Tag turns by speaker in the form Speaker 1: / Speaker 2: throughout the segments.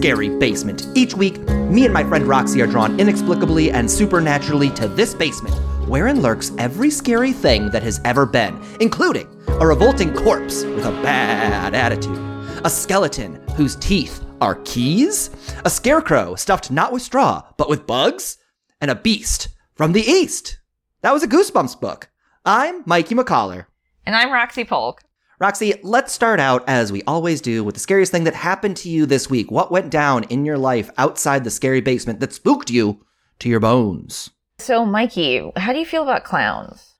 Speaker 1: scary basement. Each week, me and my friend Roxy are drawn inexplicably and supernaturally to this basement, wherein lurks every scary thing that has ever been, including a revolting corpse with a bad attitude, a skeleton whose teeth are keys, a scarecrow stuffed not with straw, but with bugs, and a beast from the east. That was a Goosebumps book. I'm Mikey McCollar.
Speaker 2: And I'm Roxy Polk.
Speaker 1: Roxy, let's start out as we always do with the scariest thing that happened to you this week. What went down in your life outside the scary basement that spooked you to your bones?
Speaker 2: So, Mikey, how do you feel about clowns?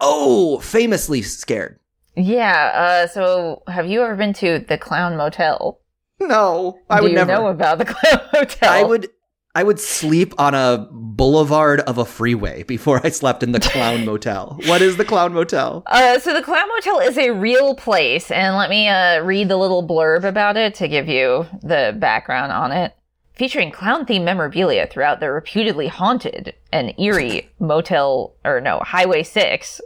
Speaker 1: Oh, famously scared.
Speaker 2: Yeah, uh, so have you ever been to the Clown Motel?
Speaker 1: No, I
Speaker 2: do
Speaker 1: would
Speaker 2: you
Speaker 1: never.
Speaker 2: know about the Clown Motel?
Speaker 1: I would I would sleep on a boulevard of a freeway before I slept in the Clown Motel. What is the Clown Motel?
Speaker 2: Uh, so the Clown Motel is a real place, and let me uh, read the little blurb about it to give you the background on it. Featuring clown-themed memorabilia throughout the reputedly haunted and eerie Motel, or no, Highway 6,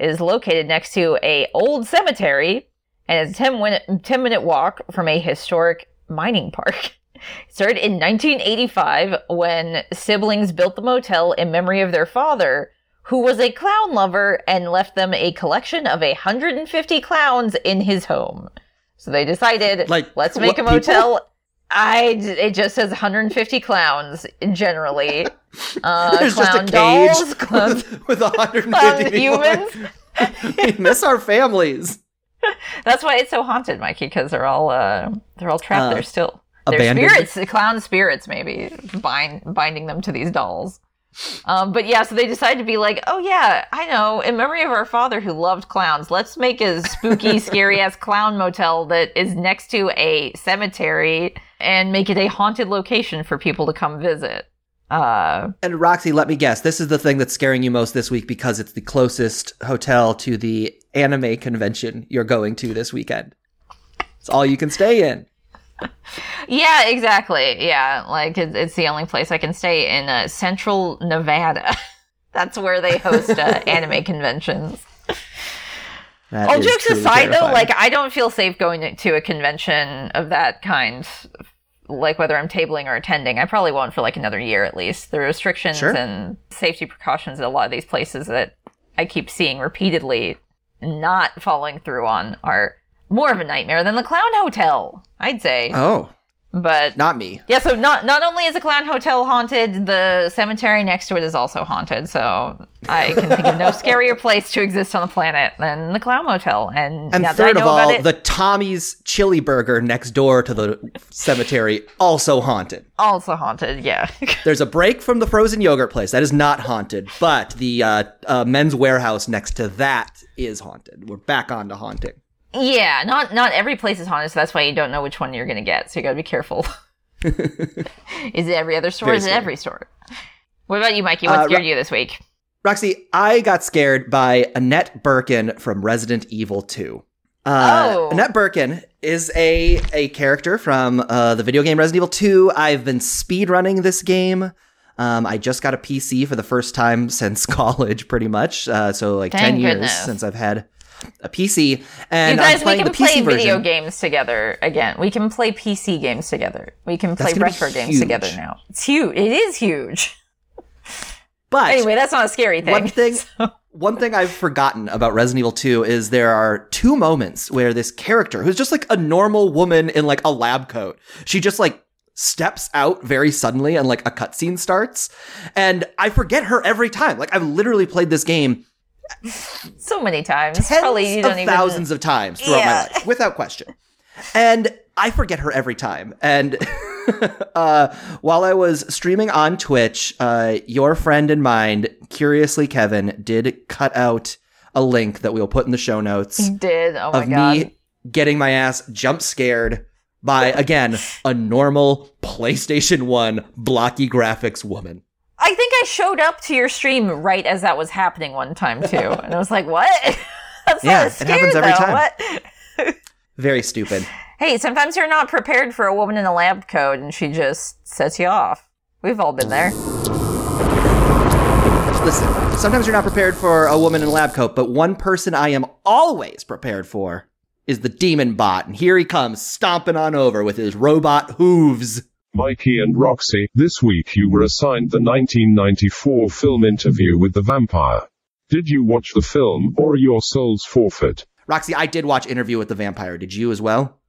Speaker 2: is located next to a old cemetery and is a 10 minute, 10 minute walk from a historic mining park. It started in 1985 when siblings built the motel in memory of their father, who was a clown lover and left them a collection of 150 clowns in his home. So they decided,
Speaker 1: Like,
Speaker 2: let's make a
Speaker 1: what,
Speaker 2: motel. I it just says 150 clowns generally. Uh,
Speaker 1: There's just a
Speaker 2: clown dolls,
Speaker 1: cage
Speaker 2: clown,
Speaker 1: with, with 150
Speaker 2: clown humans.
Speaker 1: we miss our families.
Speaker 2: That's why it's so haunted, Mikey, because they're all uh, they're all trapped
Speaker 1: Uh,
Speaker 2: there still.
Speaker 1: Abandoned?
Speaker 2: spirits, the clown spirits, maybe bind binding them to these dolls. Um, but yeah, so they decided to be like, oh yeah, I know. In memory of our father who loved clowns, let's make a spooky, scary ass clown motel that is next to a cemetery and make it a haunted location for people to come visit. Uh,
Speaker 1: And Roxy, let me guess. This is the thing that's scaring you most this week because it's the closest hotel to the anime convention you're going to this weekend. It's all you can stay in.
Speaker 2: Yeah, exactly. Yeah, like it, it's the only place I can stay in uh, Central Nevada. That's where they host uh, anime conventions.
Speaker 1: That
Speaker 2: All jokes aside, though, like I don't feel safe going to a convention of that kind. Like whether I'm tabling or attending, I probably won't for like another year at least. The restrictions
Speaker 1: Sure.
Speaker 2: and safety precautions at a lot of these places that I keep seeing repeatedly not following through on are more of a nightmare than the Clown Hotel, I'd say.
Speaker 1: oh,
Speaker 2: but
Speaker 1: not me.
Speaker 2: yeah, so not not only is the clown hotel haunted, the cemetery next to it is also haunted. So I can think of no scarier place to exist on the planet than the clown motel. And,
Speaker 1: And third of all,
Speaker 2: it,
Speaker 1: the Tommy's Chili Burger next door to the cemetery also haunted.
Speaker 2: also haunted. Yeah,
Speaker 1: There's a break from the frozen yogurt place that is not haunted, but the uh, uh, Men's Wearhouse next to that is haunted. We're back on to haunting.
Speaker 2: Yeah. Not not every place is haunted, so that's why you don't know which one you're gonna get. So you gotta be careful. is it every other store?
Speaker 1: Very
Speaker 2: is it
Speaker 1: scary.
Speaker 2: every store? What about you, Mikey? What
Speaker 1: Uh,
Speaker 2: scared
Speaker 1: Ro-
Speaker 2: you this week?
Speaker 1: Roxy, I got scared by Annette Birkin from Resident Evil 2. Uh,
Speaker 2: Oh.
Speaker 1: Annette Birkin is a a character from uh, the video game Resident Evil 2. I've been speedrunning this game. Um, I just got a PC for the first time since college, pretty much. Uh, so like
Speaker 2: Thank
Speaker 1: ten years since I've had a PC. And
Speaker 2: you
Speaker 1: I'm
Speaker 2: guys, we can
Speaker 1: the PC
Speaker 2: play video games together again. We can play PC games together. We can play retro games together now. It's huge. It is huge.
Speaker 1: But
Speaker 2: Anyway, that's not a scary thing.
Speaker 1: One thing, one thing I've forgotten about Resident Evil 2 is there are two moments where this character, who's just like a normal woman in like a lab coat, she just like steps out very suddenly and like a cutscene starts, and I forget her every time. Like I've literally played this game
Speaker 2: so many times.
Speaker 1: tens
Speaker 2: Probably you
Speaker 1: of
Speaker 2: don't even.
Speaker 1: thousands of times throughout
Speaker 2: Yeah.
Speaker 1: my life, without question. And I forget her every time. And uh, while I was streaming on Twitch, uh, your friend and mine, Curiously Kevin, did cut out a link that we'll put in the show notes
Speaker 2: You did. Oh my
Speaker 1: of
Speaker 2: god.
Speaker 1: me getting my ass jump scared by, again, a normal PlayStation 1 blocky graphics woman.
Speaker 2: I showed up to your stream right as that was happening one time too, and I was like, "What?" That's
Speaker 1: Yeah, it happens every
Speaker 2: though.
Speaker 1: time.
Speaker 2: What?
Speaker 1: Very stupid.
Speaker 2: Hey, sometimes you're not prepared for a woman in a lab coat, and she just sets you off. We've all been there.
Speaker 1: Listen, sometimes you're not prepared for a woman in a lab coat, but one person I am always prepared for is the demon bot, and here he comes stomping on over with his robot hooves.
Speaker 3: Mikey and Roxy, this week you were assigned the 1994 film Interview with the Vampire. Did you watch the film, or are your souls forfeit?
Speaker 1: Roxy, I did watch Interview with the Vampire. Did you as well?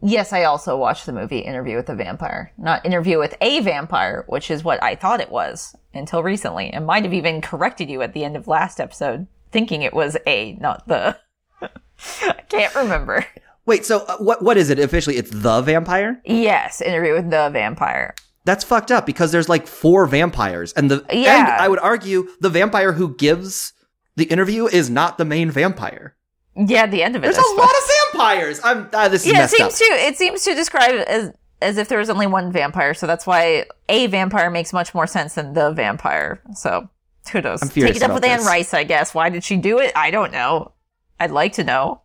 Speaker 2: Yes, I also watched the movie Interview with the Vampire. Not Interview with a Vampire, which is what I thought it was until recently, and might have even corrected you at the end of last episode, thinking it was a, not the. I can't remember.
Speaker 1: Wait, so uh, what what is it officially? It's the vampire?
Speaker 2: Yes, Interview with the Vampire.
Speaker 1: That's fucked up because there's like four vampires, and the
Speaker 2: Yeah.
Speaker 1: and I would argue the vampire who gives the interview is not the main vampire.
Speaker 2: Yeah, the end of it.
Speaker 1: There's a lot of vampires. I'm uh, this is
Speaker 2: yeah, it
Speaker 1: messed up.
Speaker 2: seems to it seems to describe it as as if there was only one vampire, so that's why a vampire makes much more sense than the vampire. So.
Speaker 1: I'm furious
Speaker 2: Take it up with Anne. Rice, I guess. Why did she do it? I don't know. I'd like to know.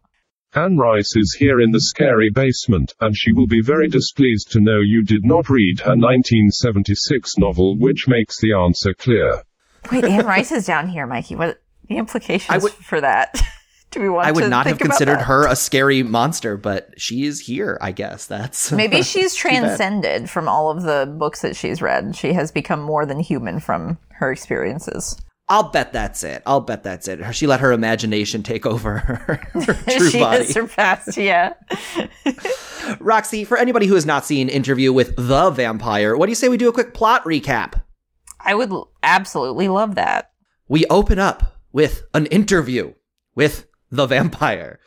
Speaker 3: Anne Rice is here in the scary basement, and she will be very displeased to know you did not read her 1976 novel, which makes the answer clear.
Speaker 2: Wait, Anne Rice is down here, Mikey. What the implications
Speaker 1: I would-
Speaker 2: for that? do we want
Speaker 1: I would
Speaker 2: to
Speaker 1: not have
Speaker 2: think about
Speaker 1: considered
Speaker 2: that?
Speaker 1: her a scary monster, but she is here. I guess that's
Speaker 2: Maybe she's transcended from all of the books that she's read. She has become more than human from her experiences.
Speaker 1: I'll bet that's it. I'll bet that's it. She let her imagination take over her, her true
Speaker 2: she
Speaker 1: body.
Speaker 2: has surpassed, yeah.
Speaker 1: Roxy, for anybody who has not seen Interview with the Vampire, what do you say we do a quick plot recap?
Speaker 2: I would absolutely love that.
Speaker 1: We open up with an interview with the vampire.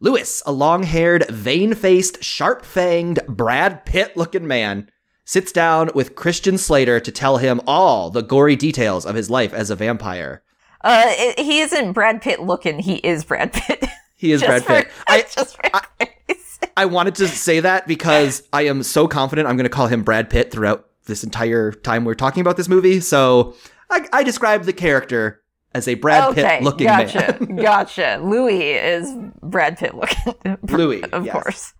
Speaker 1: Louis, a long haired, vein faced, sharp fanged, Brad Pitt looking man, sits down with Christian Slater to tell him all the gory details of his life as a vampire.
Speaker 2: Uh, it, he isn't Brad Pitt looking. He is Brad Pitt.
Speaker 1: He is Brad
Speaker 2: for-
Speaker 1: Pitt. I,
Speaker 2: just for clarity.
Speaker 1: I wanted to say that because I am so confident I'm going to call him Brad Pitt throughout this entire time we're talking about this movie. So I, I describe the character as a Brad
Speaker 2: okay,
Speaker 1: Pitt looking
Speaker 2: gotcha,
Speaker 1: man.
Speaker 2: gotcha. Gotcha. Louis is Brad Pitt looking.
Speaker 1: Louis,
Speaker 2: of
Speaker 1: yes.
Speaker 2: course.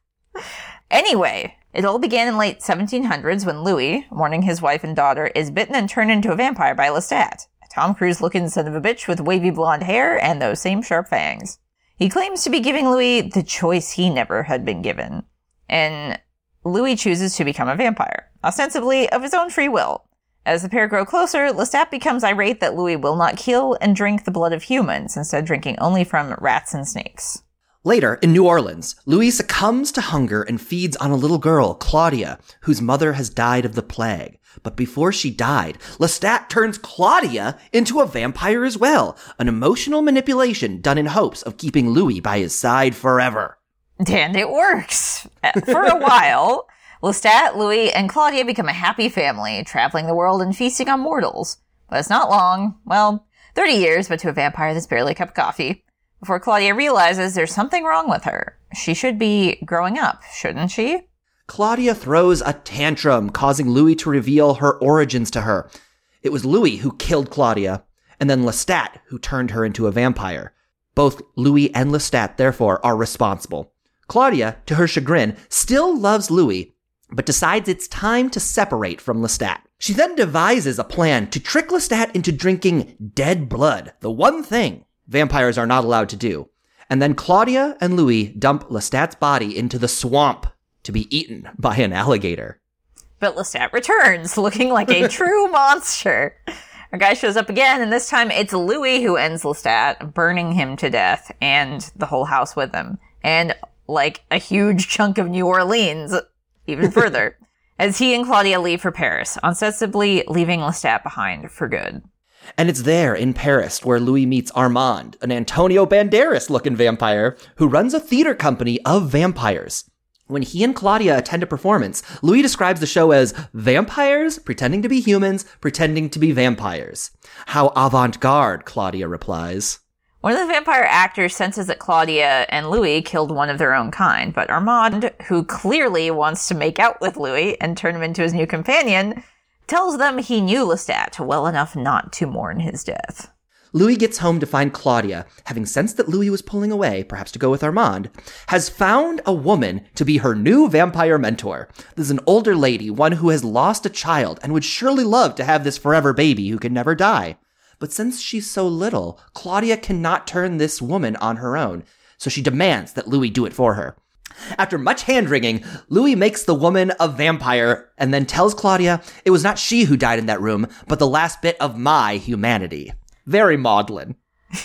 Speaker 2: Anyway, it all began in late 1700s when Louis, mourning his wife and daughter, is bitten and turned into a vampire by Lestat, a Tom Cruise looking son of a bitch with wavy blonde hair and those same sharp fangs. He claims to be giving Louis the choice he never had been given. And Louis chooses to become a vampire, ostensibly of his own free will. As the pair grow closer, Lestat becomes irate that Louis will not kill and drink the blood of humans, instead drinking only from rats and snakes.
Speaker 1: Later, in New Orleans, Louis succumbs to hunger and feeds on a little girl, Claudia, whose mother has died of the plague. But before she died, Lestat turns Claudia into a vampire as well, an emotional manipulation done in hopes of keeping Louis by his side forever.
Speaker 2: And it works. For a while, Lestat, Louis, and Claudia become a happy family, traveling the world and feasting on mortals. But it's not long. Well, 30 years, but to a vampire that's barely a cup of coffee. Before Claudia realizes there's something wrong with her. She should be growing up, shouldn't she?
Speaker 1: Claudia throws a tantrum, causing Louis to reveal her origins to her. It was Louis who killed Claudia, and then Lestat who turned her into a vampire. Both Louis and Lestat, therefore, are responsible. Claudia, to her chagrin, still loves Louis, but decides it's time to separate from Lestat. She then devises a plan to trick Lestat into drinking dead blood, the one thing vampires are not allowed to do. And then Claudia and Louis dump Lestat's body into the swamp to be eaten by an alligator.
Speaker 2: But Lestat returns, looking like a true monster. Our guy shows up again, and this time it's Louis who ends Lestat, burning him to death, and the whole house with him. And like a huge chunk of New Orleans, even further, as he and Claudia leave for Paris, ostensibly leaving Lestat behind for good.
Speaker 1: And it's there in Paris where Louis meets Armand, an Antonio Banderas looking vampire who runs a theater company of vampires. When he and Claudia attend a performance, Louis describes the show as vampires pretending to be humans, pretending to be vampires. How avant garde, Claudia replies.
Speaker 2: One of the vampire actors senses that Claudia and Louis killed one of their own kind, but Armand, who clearly wants to make out with Louis and turn him into his new companion, tells them he knew Lestat well enough not to mourn his death.
Speaker 1: Louis gets home to find Claudia, having sensed that Louis was pulling away, perhaps to go with Armand, has found a woman to be her new vampire mentor. This is an older lady, one who has lost a child and would surely love to have this forever baby who can never die. But since she's so little, Claudia cannot turn this woman on her own. so she demands that Louis do it for her. After much hand wringing, Louis makes the woman a vampire and then tells Claudia it was not she who died in that room, but the last bit of my humanity. Very maudlin.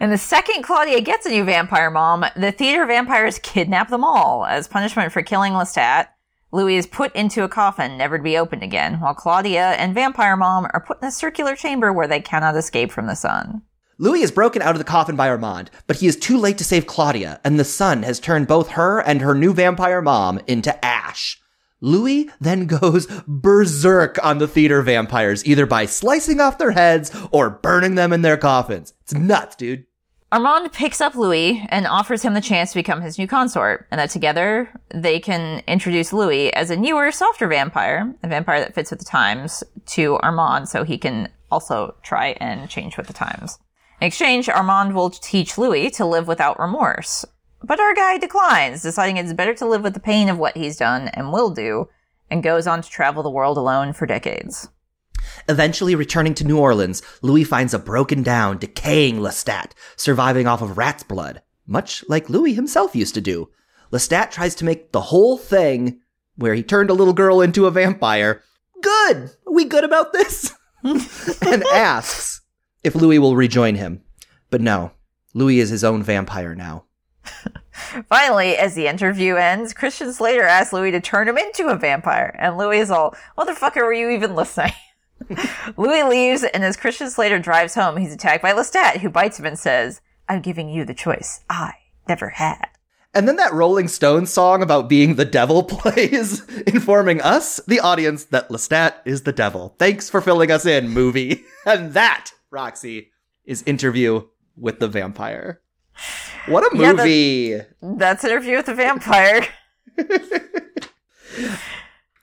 Speaker 2: And the second Claudia gets a new vampire mom, the theater vampires kidnap them all. As punishment for killing Lestat, Louis is put into a coffin, never to be opened again, while Claudia and vampire mom are put in a circular chamber where they cannot escape from the sun.
Speaker 1: Louis is broken out of the coffin by Armand, but he is too late to save Claudia, and the sun has turned both her and her new vampire mom into ash. Louis then goes berserk on the theater vampires, either by slicing off their heads or burning them in their coffins. It's nuts, dude.
Speaker 2: Armand picks up Louis and offers him the chance to become his new consort, and that together they can introduce Louis as a newer, softer vampire, a vampire that fits with the times, to Armand so he can also try and change with the times. In exchange, Armand will teach Louis to live without remorse. But our guy declines, deciding it's better to live with the pain of what he's done and will do, and goes on to travel the world alone for decades.
Speaker 1: Eventually returning to New Orleans, Louis finds a broken down, decaying Lestat, surviving off of rat's blood, much like Louis himself used to do. Lestat tries to make the whole thing, where he turned a little girl into a vampire, good! Are we good about this? and asks, if Louis will rejoin him. But no, Louis is his own vampire now.
Speaker 2: Finally, as the interview ends, Christian Slater asks Louis to turn him into a vampire, and Louis is all, "Motherfucker, were you even listening?" Louis leaves, and as Christian Slater drives home, he's attacked by Lestat, who bites him and says, "I'm giving you the choice I never had."
Speaker 1: And then that Rolling Stones song about being the devil plays, informing us, the audience, that Lestat is the devil. Thanks for filling us in, movie. And that Roxy, is Interview with the Vampire. What a
Speaker 2: Yeah,
Speaker 1: movie!
Speaker 2: that- That's Interview with the Vampire.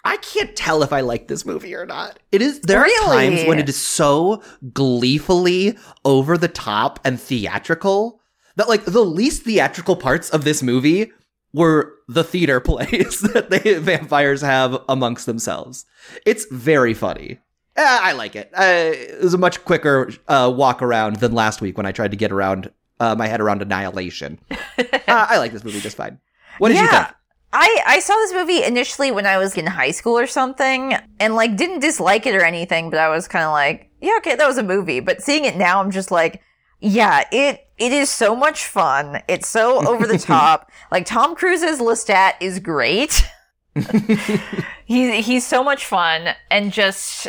Speaker 1: I can't tell if I like this movie or not. It is there are times when it is so gleefully over the top and theatrical that like the least theatrical parts of this movie were the theater plays that the vampires have amongst themselves. It's very funny. Eh, I like it. Uh, it was a much quicker uh, walk around than last week when I tried to get around uh, my head around Annihilation. uh, I like this movie just fine. What did you
Speaker 2: Yeah.
Speaker 1: think?
Speaker 2: I, I saw this movie initially when I was in high school or something and like didn't dislike it or anything, but I was kind of like, yeah, okay, that was a movie. But seeing it now, I'm just like, yeah, it, it is so much fun. It's so over the top. Like Tom Cruise's Lestat is great. he, he's so much fun and just,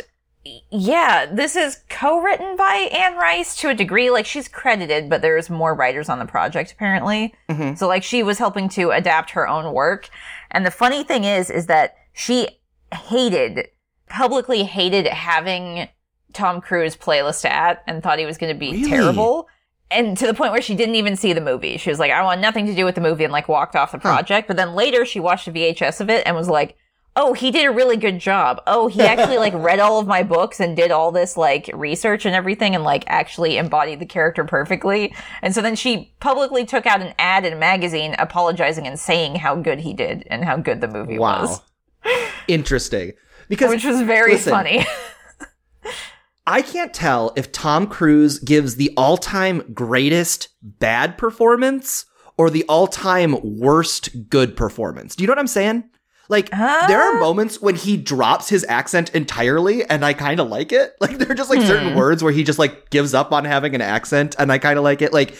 Speaker 2: yeah, this is co-written by Anne Rice to a degree. Like she's credited, but there's more writers on the project apparently. Mm-hmm. So like she was helping to adapt her own work. And the funny thing is, is that she hated, publicly hated having Tom Cruise play Lestat and thought he was going to be
Speaker 1: Really?
Speaker 2: terrible. And to the point where she didn't even see the movie. She was like, I want nothing to do with the movie and like walked off the project. But then later she watched a VHS of it and was like, oh, he did a really good job. Oh, he actually like read all of my books and did all this like research and everything and like actually embodied the character perfectly. And so then she publicly took out an ad in a magazine apologizing and saying how good he did and how good the movie
Speaker 1: Wow.
Speaker 2: was.
Speaker 1: Interesting. Because
Speaker 2: Which was very
Speaker 1: listen,
Speaker 2: funny.
Speaker 1: I can't tell if Tom Cruise gives the all-time greatest bad performance or the all-time worst good performance. Do you know what I'm saying? Like there are moments when he drops his accent entirely and I kind of like it. Like there are just like certain
Speaker 2: Hmm.
Speaker 1: words where he just like gives up on having an accent and I kind of like it. Like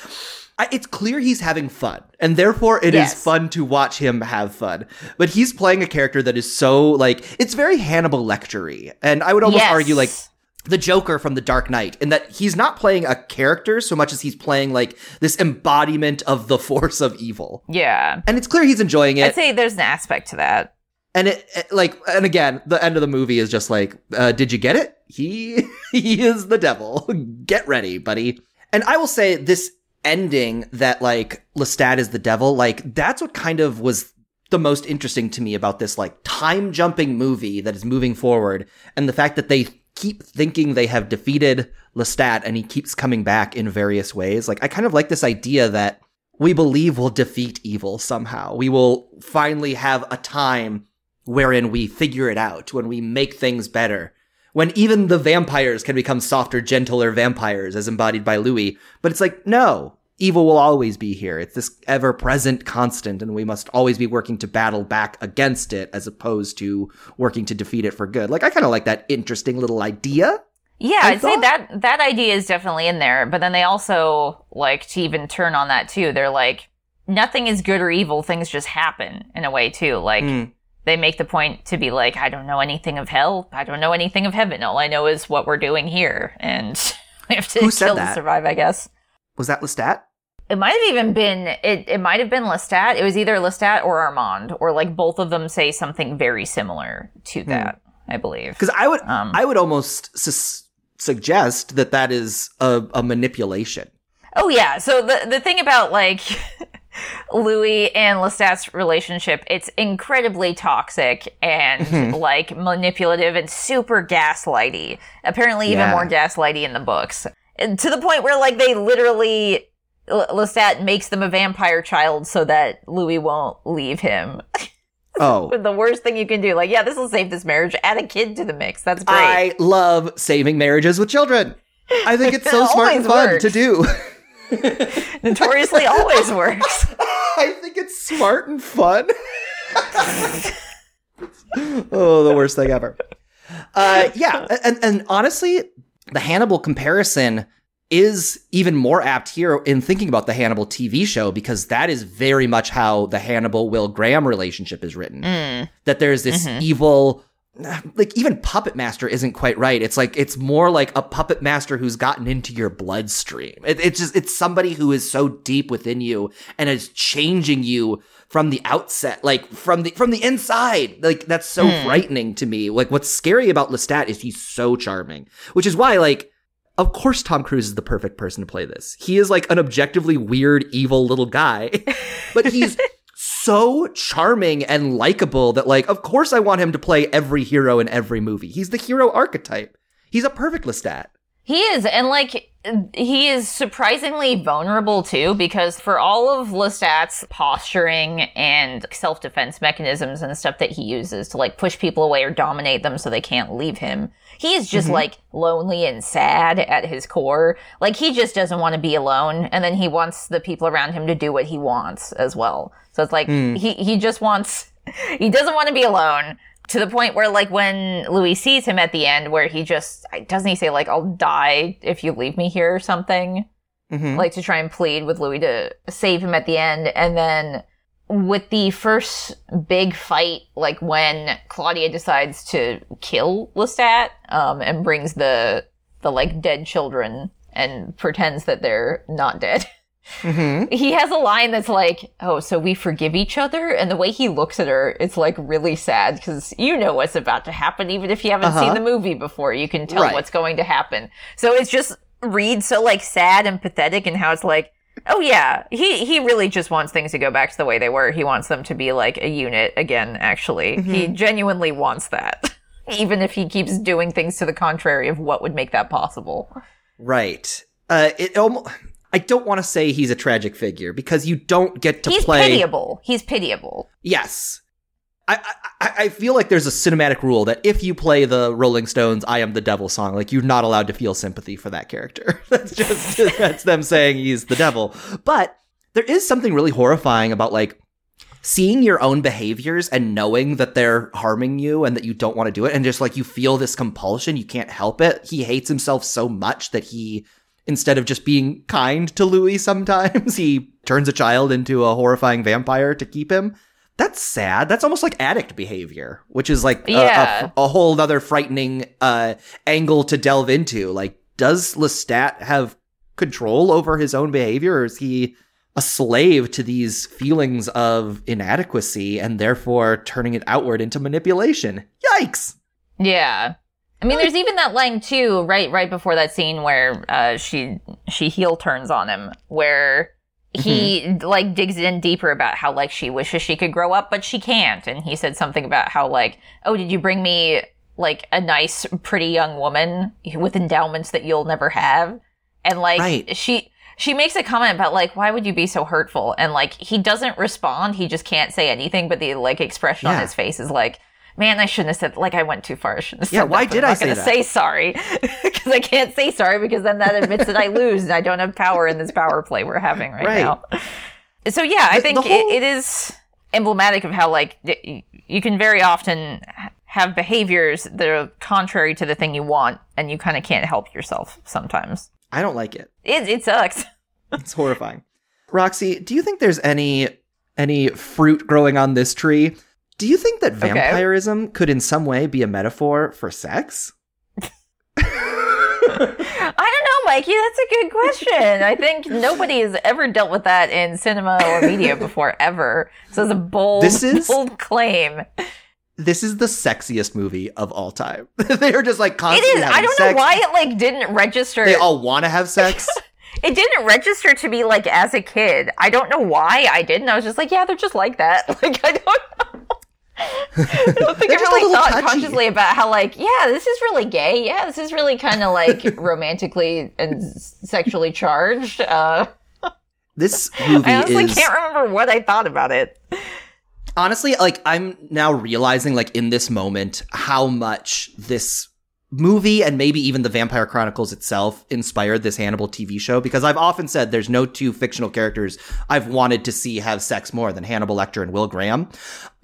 Speaker 1: I, it's clear he's having fun, and therefore it is
Speaker 2: Yes.
Speaker 1: fun to watch him have fun. But he's playing a character that is so like it's very Hannibal Lectery, and I would almost
Speaker 2: Yes.
Speaker 1: argue like the Joker from The Dark Knight, in that he's not playing a character so much as he's playing like this embodiment of the force of evil,
Speaker 2: yeah.
Speaker 1: and it's clear he's enjoying it.
Speaker 2: I'd say there's an aspect to that.
Speaker 1: And it, it- like, and again, the end of the movie is just like, uh, did you get it? He he is the devil. Get ready, buddy. And I will say this ending that like Lestat is the devil, like that's what kind of was the most interesting to me about this like time jumping movie that is moving forward, and the fact that they keep thinking they have defeated Lestat and he keeps coming back in various ways. Like I kind of like this idea that we believe we'll defeat evil somehow. We will finally have a time wherein we figure it out, when we make things better. When even the vampires can become softer, gentler vampires as embodied by Louis. But it's like, no, evil will always be here. It's this ever present constant, and we must always be working to battle back against it as opposed to working to defeat it for good. Like, I kind of like that interesting little idea.
Speaker 2: Yeah,
Speaker 1: I
Speaker 2: I'd say that that idea is definitely in there, but then they also like to even turn on that too. They're like nothing is good or evil, things just happen in a way too. Like
Speaker 1: Mm.
Speaker 2: They make the point to be like I don't know anything of hell, I don't know anything of heaven. All I know is what we're doing here and we have to
Speaker 1: Who
Speaker 2: kill to survive, I guess.
Speaker 1: Was that Lestat?
Speaker 2: It might have even been it. It might have been Lestat. It was either Lestat or Armand, or like both of them say something very similar to that. I believe.
Speaker 1: Because I would,
Speaker 2: Um,
Speaker 1: I would almost sus- suggest that that is a, a manipulation.
Speaker 2: Oh yeah. So the the thing about like Louis and Lestat's relationship, it's incredibly toxic and
Speaker 1: Mm-hmm.
Speaker 2: like manipulative and super gaslighty. Apparently, even
Speaker 1: Yeah.
Speaker 2: more gaslighty in the books. And to the point where like they literally L- Lestat makes them a vampire child so that Louis won't leave him.
Speaker 1: Oh,
Speaker 2: the worst thing you can do, like, yeah, this will save this marriage. Add a kid to the mix. That's great.
Speaker 1: I love saving marriages with children. I think it's so smart and fun
Speaker 2: works.
Speaker 1: to do.
Speaker 2: Notoriously, always works.
Speaker 1: I think it's smart and fun. oh, the worst thing ever. Uh, yeah, and and honestly, the Hannibal comparison is even more apt here in thinking about the Hannibal TV show because that is very much how the Hannibal Will Graham relationship is written. That there's this evil like even puppet master isn't quite right. It's like it's more like a puppet master who's gotten into your bloodstream. It, it's just it's somebody who is so deep within you and is changing you from the outset, like from the from the inside. Like that's so hmm. frightening to me. Like what's scary about Lestat is he's so charming, which is why like. Of course, Tom Cruise is the perfect person to play this. He is like an objectively weird, evil little guy, but he's so charming and likable that like of course I want him to play every hero in every movie. He's the hero archetype. He's a perfect Lestat.
Speaker 2: He is, and like he is surprisingly vulnerable too, because for all of Lestat's posturing and self-defense mechanisms and stuff that he uses to like push people away or dominate them so they can't leave him, he is just mm-hmm. like lonely and sad at his core. Like he just doesn't want to be alone, and then he wants the people around him to do what he wants as well. So it's like hmm. he he just wants he doesn't want to be alone to the point where like when Louis sees him at the end where he just doesn't he say like I'll die if you leave me here or something?
Speaker 1: Mhm.
Speaker 2: like to try and plead with Louis to save him at the end. And then with the first big fight like when Claudia decides to kill Lestat um and brings the the like dead children and pretends that they're not dead
Speaker 1: Mhm.
Speaker 2: he has a line that's like, "Oh, so we forgive each other," and the way he looks at her, it's like really sad because you know what's about to happen, even if you haven't
Speaker 1: Uh-huh.
Speaker 2: seen the movie before. You can tell
Speaker 1: Right.
Speaker 2: what's going to happen. So it's just reads so like sad and pathetic, and how it's like, oh yeah, he he really just wants things to go back to the way they were. He wants them to be like a unit again. Actually, he genuinely wants that, even if he keeps doing things to the contrary of what would make that possible.
Speaker 1: Right. Uh, it almost. I don't want to say he's a tragic figure because you don't get to
Speaker 2: He's
Speaker 1: play.
Speaker 2: He's pitiable. He's pitiable.
Speaker 1: Yes. I, I I feel like there's a cinematic rule that if you play the Rolling Stones "I Am the Devil" song, like you're not allowed to feel sympathy for that character. that's just that's them saying he's the devil. But there is something really horrifying about like seeing your own behaviors and knowing that they're harming you and that you don't want to do it, and just like you feel this compulsion, you can't help it. He hates himself so much that he instead of just being kind to Louis sometimes, he turns a child into a horrifying vampire to keep him. That's sad. That's almost like addict behavior, which is like a, a- a, whole other frightening uh, angle to delve into. Like, does Lestat have control over his own behavior, or is he a slave to these feelings of inadequacy and therefore turning it outward into manipulation? Yikes!
Speaker 2: Yeah. I mean, there's even that line too, right, right before that scene where uh, she she heel turns on him, where he like digs in deeper about how like she wishes she could grow up, but she can't, and he said something about how like, oh, did you bring me like a nice, pretty young woman with endowments that you'll never have, and like
Speaker 1: Right.
Speaker 2: she. She makes a comment about like, why would you be so hurtful? And like, he doesn't respond. He just can't say anything. But the like expression on his face is like, Man, I shouldn't have said like I went too far. I shouldn't have
Speaker 1: Yeah,
Speaker 2: said
Speaker 1: why
Speaker 2: that,
Speaker 1: did
Speaker 2: I'm
Speaker 1: I say that?
Speaker 2: say sorry because I can't say sorry because then that admits that I lose and I don't have power in this power play we're having right,
Speaker 1: Right.
Speaker 2: now. So yeah, I
Speaker 1: The-
Speaker 2: think
Speaker 1: the whole-
Speaker 2: it, it is emblematic of how like y- you can very often have behaviors that are contrary to the thing you want, and you kind of can't help yourself sometimes.
Speaker 1: I don't like it.
Speaker 2: It it sucks.
Speaker 1: It's horrifying. Roxy, do you think there's any any fruit growing on this tree? Do you think that
Speaker 2: Okay.
Speaker 1: vampirism could in some way be a metaphor for sex?
Speaker 2: I don't know, Mikey. That's a good question. I think nobody has ever dealt with that in cinema or media before, ever. So it's a bold,
Speaker 1: This is-
Speaker 2: bold claim.
Speaker 1: This is the sexiest movie of all time. they are just like constantly
Speaker 2: is.
Speaker 1: having
Speaker 2: I don't
Speaker 1: sex.
Speaker 2: know why it like didn't register.
Speaker 1: They all want to have sex.
Speaker 2: it didn't register to me like as a kid. I don't know why I didn't. I was just like, yeah, they're just like that. Like I don't know. I don't think I
Speaker 1: They're just a
Speaker 2: really thought
Speaker 1: touchy.
Speaker 2: consciously about how like, yeah, this is really gay. Yeah, this is really kind of like romantically and sexually charged. Uh,
Speaker 1: this movie
Speaker 2: I honestly
Speaker 1: is
Speaker 2: can't remember what I thought about it.
Speaker 1: honestly like i'm now realizing like in this moment how much this movie and maybe even the vampire chronicles itself inspired this hannibal tv show because i've often said there's no two fictional characters i've wanted to see have sex more than hannibal lecter and will graham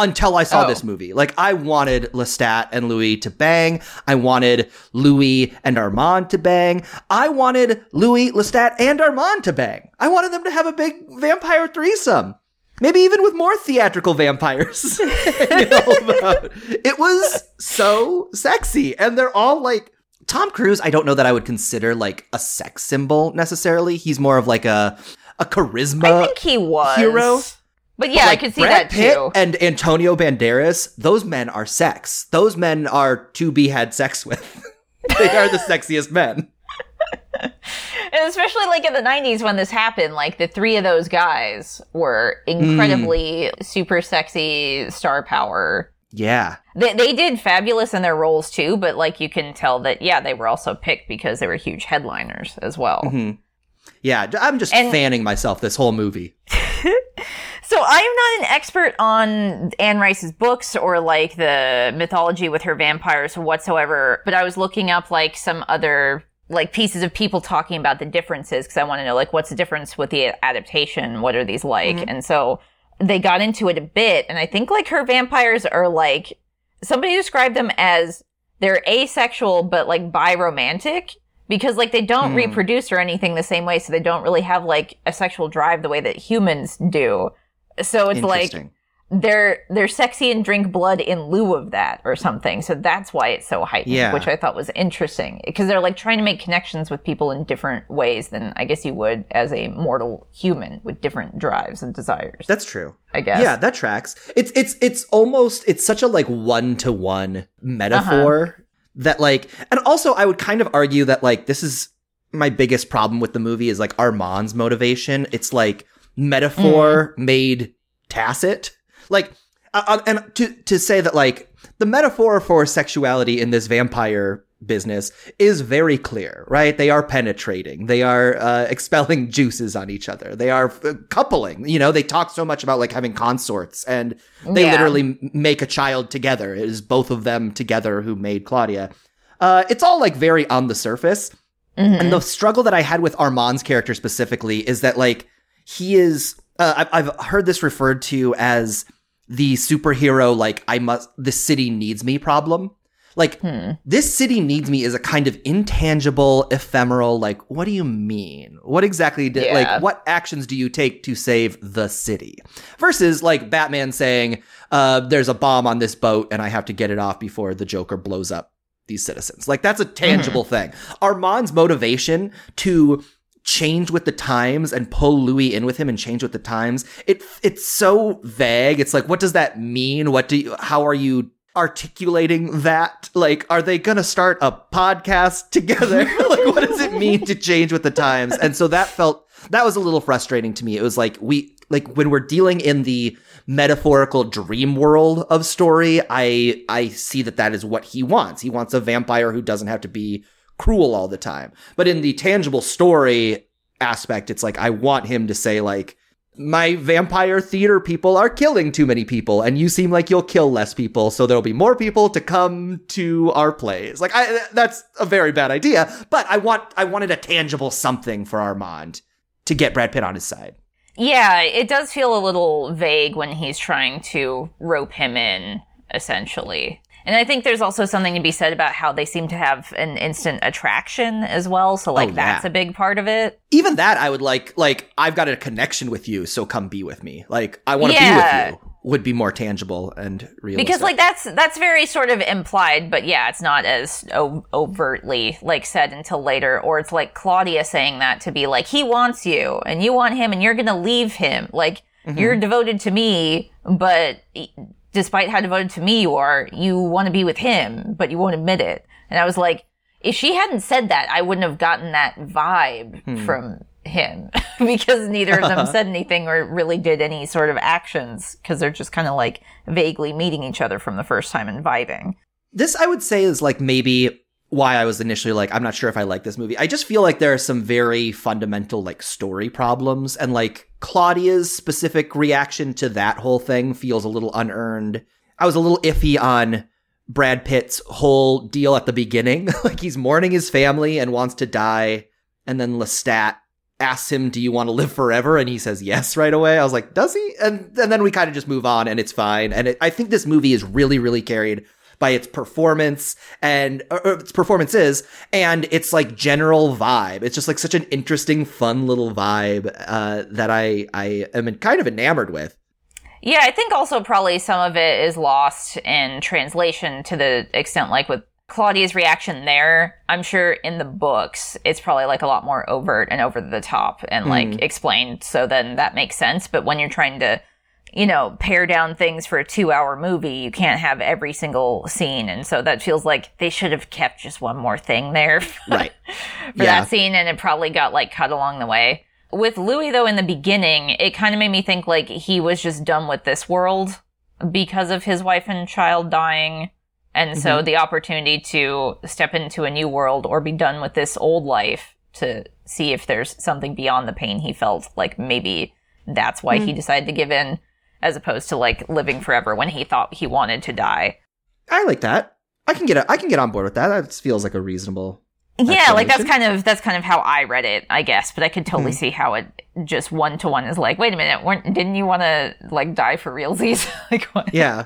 Speaker 1: until i saw
Speaker 2: Oh.
Speaker 1: this movie like i wanted lestat and louis to bang i wanted louis and armand to bang i wanted louis lestat and armand to bang i wanted them to have a big vampire threesome maybe even with more theatrical vampires. You know, but it was so sexy. And they're all like, Tom Cruise, I don't know that I would consider like a sex symbol necessarily. He's more of like a, a charisma.
Speaker 2: I think he was
Speaker 1: hero?
Speaker 2: But yeah,
Speaker 1: like
Speaker 2: I could see
Speaker 1: Brad
Speaker 2: that
Speaker 1: Pitt
Speaker 2: too.
Speaker 1: And Antonio Banderas, those men are sex. Those men are to be had sex with. they are the sexiest men.
Speaker 2: And especially like in the 90s when this happened, like the three of those guys were incredibly
Speaker 1: Mm.
Speaker 2: super sexy star power.
Speaker 1: Yeah.
Speaker 2: They, they did fabulous in their roles too, but like you can tell that, yeah, they were also picked because they were huge headliners as well.
Speaker 1: Mhm. Yeah. I'm just
Speaker 2: And-
Speaker 1: fanning myself this whole movie.
Speaker 2: So I'm not an expert on Anne Rice's books or like the mythology with her vampires whatsoever, but I was looking up like some other like pieces of people talking about the differences because I want to know like what's the difference with the adaptation? What are these like? And so they got into it a bit, and I think like her vampires are like somebody described them as they're asexual but like biromantic because like they don't
Speaker 1: Hmm.
Speaker 2: reproduce or anything the same way, so they don't really have like a sexual drive the way that humans do. So it's like they're they're sexy and drink blood in lieu of that or something. So that's why it's so heightened,
Speaker 1: Yeah.
Speaker 2: which I thought was interesting because they're like trying to make connections with people in different ways than I guess you would as a mortal human with different drives and desires.
Speaker 1: That's true.
Speaker 2: I guess.
Speaker 1: Yeah, that tracks. It's it's it's almost it's such a like one to one metaphor
Speaker 2: Uh-huh.
Speaker 1: that like and also I would kind of argue that like this is my biggest problem with the movie is like Armand's motivation. It's like metaphor
Speaker 2: Mm.
Speaker 1: made tacit. Like uh, uh, and to to say that like the metaphor for sexuality in this vampire business is very clear, right? They are penetrating. They are uh, expelling juices on each other. They are uh, coupling. You know, they talk so much about like having consorts and they
Speaker 2: Yeah.
Speaker 1: literally m- make a child together. It is both of them together who made Claudia. Uh, it's all like very on the surface.
Speaker 2: Mhm.
Speaker 1: And the struggle that I had with Armand's character specifically is that like he is. Uh, I've heard this referred to as the superhero like I must. The city needs me problem. Like
Speaker 2: Hmm.
Speaker 1: this city needs me is a kind of intangible, ephemeral. Like what do you mean? What exactly? Did,
Speaker 2: Yeah.
Speaker 1: Like what actions do you take to save the city? Versus like Batman saying, uh, "There's a bomb on this boat and I have to get it off before the Joker blows up." these citizens. Like that's a tangible thing. Armand's motivation to change with the times and pull Louis in with him and change with the times. It it's so vague. It's like what does that mean? What do you how are you articulating that? Like are they going to start a podcast together? like what does it mean to change with the times? And so that felt that was a little frustrating to me. It was like we like when we're dealing in the metaphorical dream world of story, I I see that that is what he wants. He wants a vampire who doesn't have to be cruel all the time. But in the tangible story aspect, it's like I want him to say like my vampire theater people are killing too many people and you seem like you'll kill less people so there'll be more people to come to our plays like i that's a very bad idea but i want i wanted a tangible something for armand to get brad pitt on his side
Speaker 2: Yeah, it does feel a little vague when he's trying to rope him in, essentially. And I think there's also something to be said about how they seem to have an instant attraction as well. So, like,
Speaker 1: Oh,
Speaker 2: that's a big part of it.
Speaker 1: even that i would like like i've got a connection with you so come be with me like i want to
Speaker 2: Yeah.
Speaker 1: be with you would be more tangible and realistic
Speaker 2: Because, like, that's that's very sort of implied, but yeah, it's not as o- overtly, like, said until later. Or it's like Claudia saying that to be like, he wants you, and you want him, and you're gonna leave him. Like, mm-hmm. you're devoted to me, but despite how devoted to me you are, you want to be with him, but you won't admit it. And I was like, if she hadn't said that, I wouldn't have gotten that vibe hmm. from him because neither of them said anything or really did any sort of actions because they're just kind of like vaguely meeting each other from the first time and vibing.
Speaker 1: this I would say is like maybe why I was initially like I'm not sure if I like this movie. I just feel like there are some very fundamental like story problems and like Claudia's specific reaction to that whole thing feels a little unearned. I was a little iffy on Brad Pitt's whole deal at the beginning. like he's mourning his family and wants to die and then Lestat asks him, "Do you want to live forever?" and he says yes right away. I was like, "Does he?" And and then we kind of just move on and it's fine. And it, I think this movie is really really carried by its performance and its performances and its like general vibe. It's just like such an interesting, fun little vibe uh, that I I am kind of enamored with.
Speaker 2: Yeah, I think also probably some of it is lost in translation to the extent like with Claudia's reaction there. I'm sure in the books it's probably like a lot more overt and over the top and like explained so then that makes sense, but when you're trying to you know, pare down things for a two hour movie, you can't have every single scene. And so that feels like they should have kept just one more thing there
Speaker 1: Right.
Speaker 2: for
Speaker 1: Yeah.
Speaker 2: that scene and it probably got like cut along the way. With Louis though in the beginning, it kind of made me think like he was just done with this world because of his wife and child dying. And so
Speaker 1: Mm-hmm.
Speaker 2: the opportunity to step into a new world or be done with this old life to see if there's something beyond the pain he felt, like maybe that's why
Speaker 1: Mm.
Speaker 2: he decided to give in as opposed to like living forever when he thought he wanted to die.
Speaker 1: I like that. I can get a, I can get on board with that. That feels like a reasonable.
Speaker 2: Yeah, like that's kind of that's kind of how I read it, I guess. But I could totally
Speaker 1: Hmm.
Speaker 2: see how it just one to one is like, wait a minute, weren't didn't you want to like die for realsies? like what?
Speaker 1: Yeah.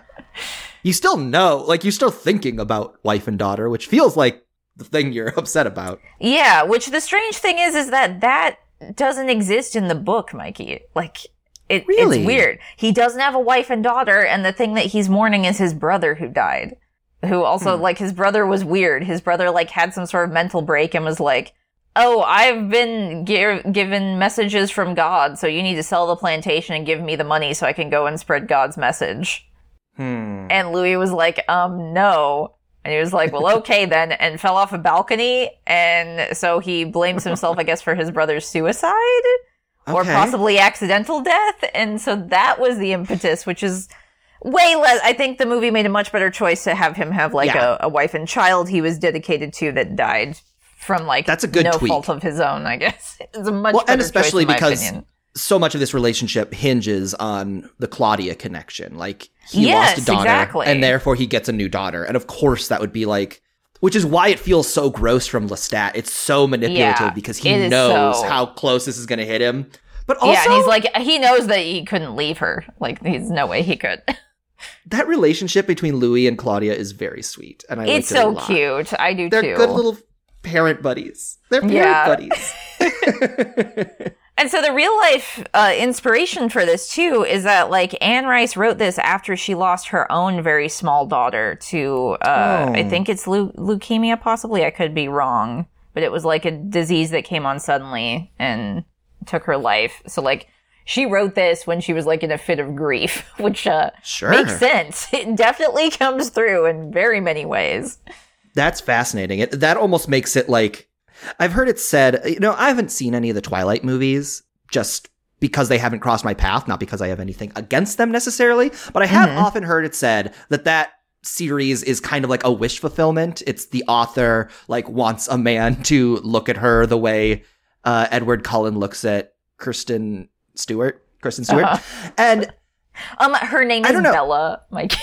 Speaker 1: You still know, like you're still thinking about wife and daughter, which feels like the thing you're upset about.
Speaker 2: Yeah, which the strange thing is, is that that doesn't exist in the book, Mikey. Like, it,
Speaker 1: Really?
Speaker 2: it's weird. He doesn't have a wife and daughter, and the thing that he's mourning is his brother who died. Who also,
Speaker 1: Hmm.
Speaker 2: like, his brother was weird. His brother, like, had some sort of mental break and was like, Oh, I've been gi- given messages from God, so you need to sell the plantation and give me the money so I can go and spread God's message.
Speaker 1: Hmm.
Speaker 2: And Louis was like, um, no. And he was like, well, okay then, and fell off a balcony. And so he blames himself, I guess, for his brother's suicide or possibly accidental death. And so that was the impetus, which is way less. I think the movie made a much better choice to have him have like
Speaker 1: Yeah.
Speaker 2: a, a wife and child he was dedicated to that died from like
Speaker 1: That's a good
Speaker 2: no
Speaker 1: tweak.
Speaker 2: fault of his own, I guess. It's a much
Speaker 1: Well,
Speaker 2: better
Speaker 1: and especially
Speaker 2: choice,
Speaker 1: because so much of this relationship hinges on the Claudia connection. Like he
Speaker 2: Yes,
Speaker 1: lost a daughter,
Speaker 2: exactly.
Speaker 1: and therefore he gets a new daughter, and of course that would be like. Which is why it feels so gross from Lestat. It's so manipulative
Speaker 2: Yeah,
Speaker 1: because he knows
Speaker 2: so-
Speaker 1: how close this is going to hit him. But also,
Speaker 2: yeah, and he's like, he knows that he couldn't leave her. Like, there's no way he could.
Speaker 1: that relationship between Louis and Claudia is very sweet, and I
Speaker 2: it's
Speaker 1: liked it a
Speaker 2: so cute. I do
Speaker 1: They're
Speaker 2: too.
Speaker 1: good little parent buddies. They're parent
Speaker 2: Yeah.
Speaker 1: buddies.
Speaker 2: And so the real life uh, inspiration for this too is that like Anne Rice wrote this after she lost her own very small daughter to uh,
Speaker 1: Oh.
Speaker 2: I think it's leu- leukemia possibly I could be wrong but it was like a disease that came on suddenly and took her life so like she wrote this when she was like in a fit of grief which uh,
Speaker 1: Sure.
Speaker 2: makes sense it definitely comes through in very many ways
Speaker 1: That's fascinating. It, that almost makes it like I've heard it said, you know, I haven't seen any of the Twilight movies just because they haven't crossed my path, not because I have anything against them necessarily, but I have
Speaker 2: Mhm.
Speaker 1: often heard it said that that series is kind of like a wish fulfillment. It's the author like wants a man to look at her the way uh, Edward Cullen looks at Kristen Stewart Kristen Stewart.
Speaker 2: Uh-huh.
Speaker 1: And
Speaker 2: Um, her name is. Bella, Mike.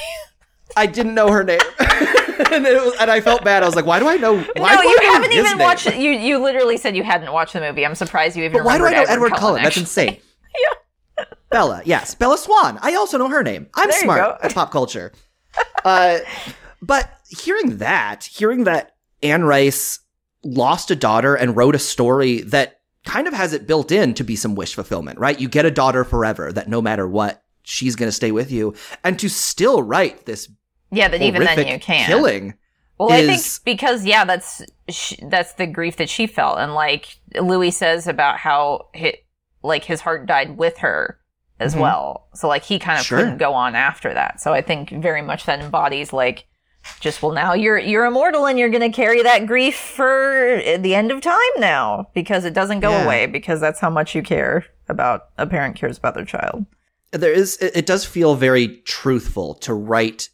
Speaker 1: I didn't know her name. and, it was, and I felt bad. I was like, why do I know? Why
Speaker 2: no,
Speaker 1: do
Speaker 2: you
Speaker 1: I
Speaker 2: haven't even
Speaker 1: name?
Speaker 2: watched. You you literally said you hadn't watched the movie. I'm surprised you even.
Speaker 1: But why do I know
Speaker 2: remembered
Speaker 1: Edward, Cullen? That's
Speaker 2: actually.
Speaker 1: insane. Bella, yes, Bella Swan. I also know her name. I'm
Speaker 2: There
Speaker 1: smart at pop culture. uh, but hearing that, hearing that Anne Rice lost a daughter and wrote a story that kind of has it built in to be some wish fulfillment, right? You get a daughter forever that no matter what, she's going to stay with you, and to still write this
Speaker 2: Yeah, but even then you can't.
Speaker 1: killing.
Speaker 2: Well, I think because yeah, that's sh- that's the grief that she felt, and like Louis says about how hi like his heart died with her as
Speaker 1: Mhm.
Speaker 2: well. So like he kind of
Speaker 1: Sure.
Speaker 2: couldn't go on after that. So I think very much that embodies like just well now you're you're immortal and you're going to carry that grief for the end of time now because it doesn't go
Speaker 1: Yeah.
Speaker 2: away because that's how much you care about a parent cares about their child.
Speaker 1: there is it does feel very truthful to write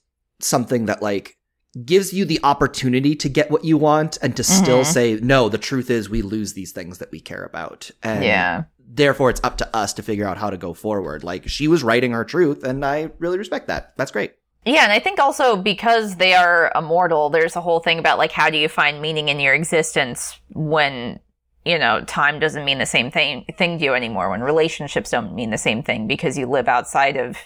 Speaker 1: something that like gives you the opportunity to get what you want and to still
Speaker 2: Mhm.
Speaker 1: say no the truth is we lose these things that we care about and
Speaker 2: yeah.
Speaker 1: therefore it's up to us to figure out how to go forward like she was writing her truth and i really respect that that's great
Speaker 2: Yeah, and I think also because they are immortal, there's a whole thing about like how do you find meaning in your existence when you know time doesn't mean the same thing thing to you anymore. When relationships don't mean the same thing because you live outside of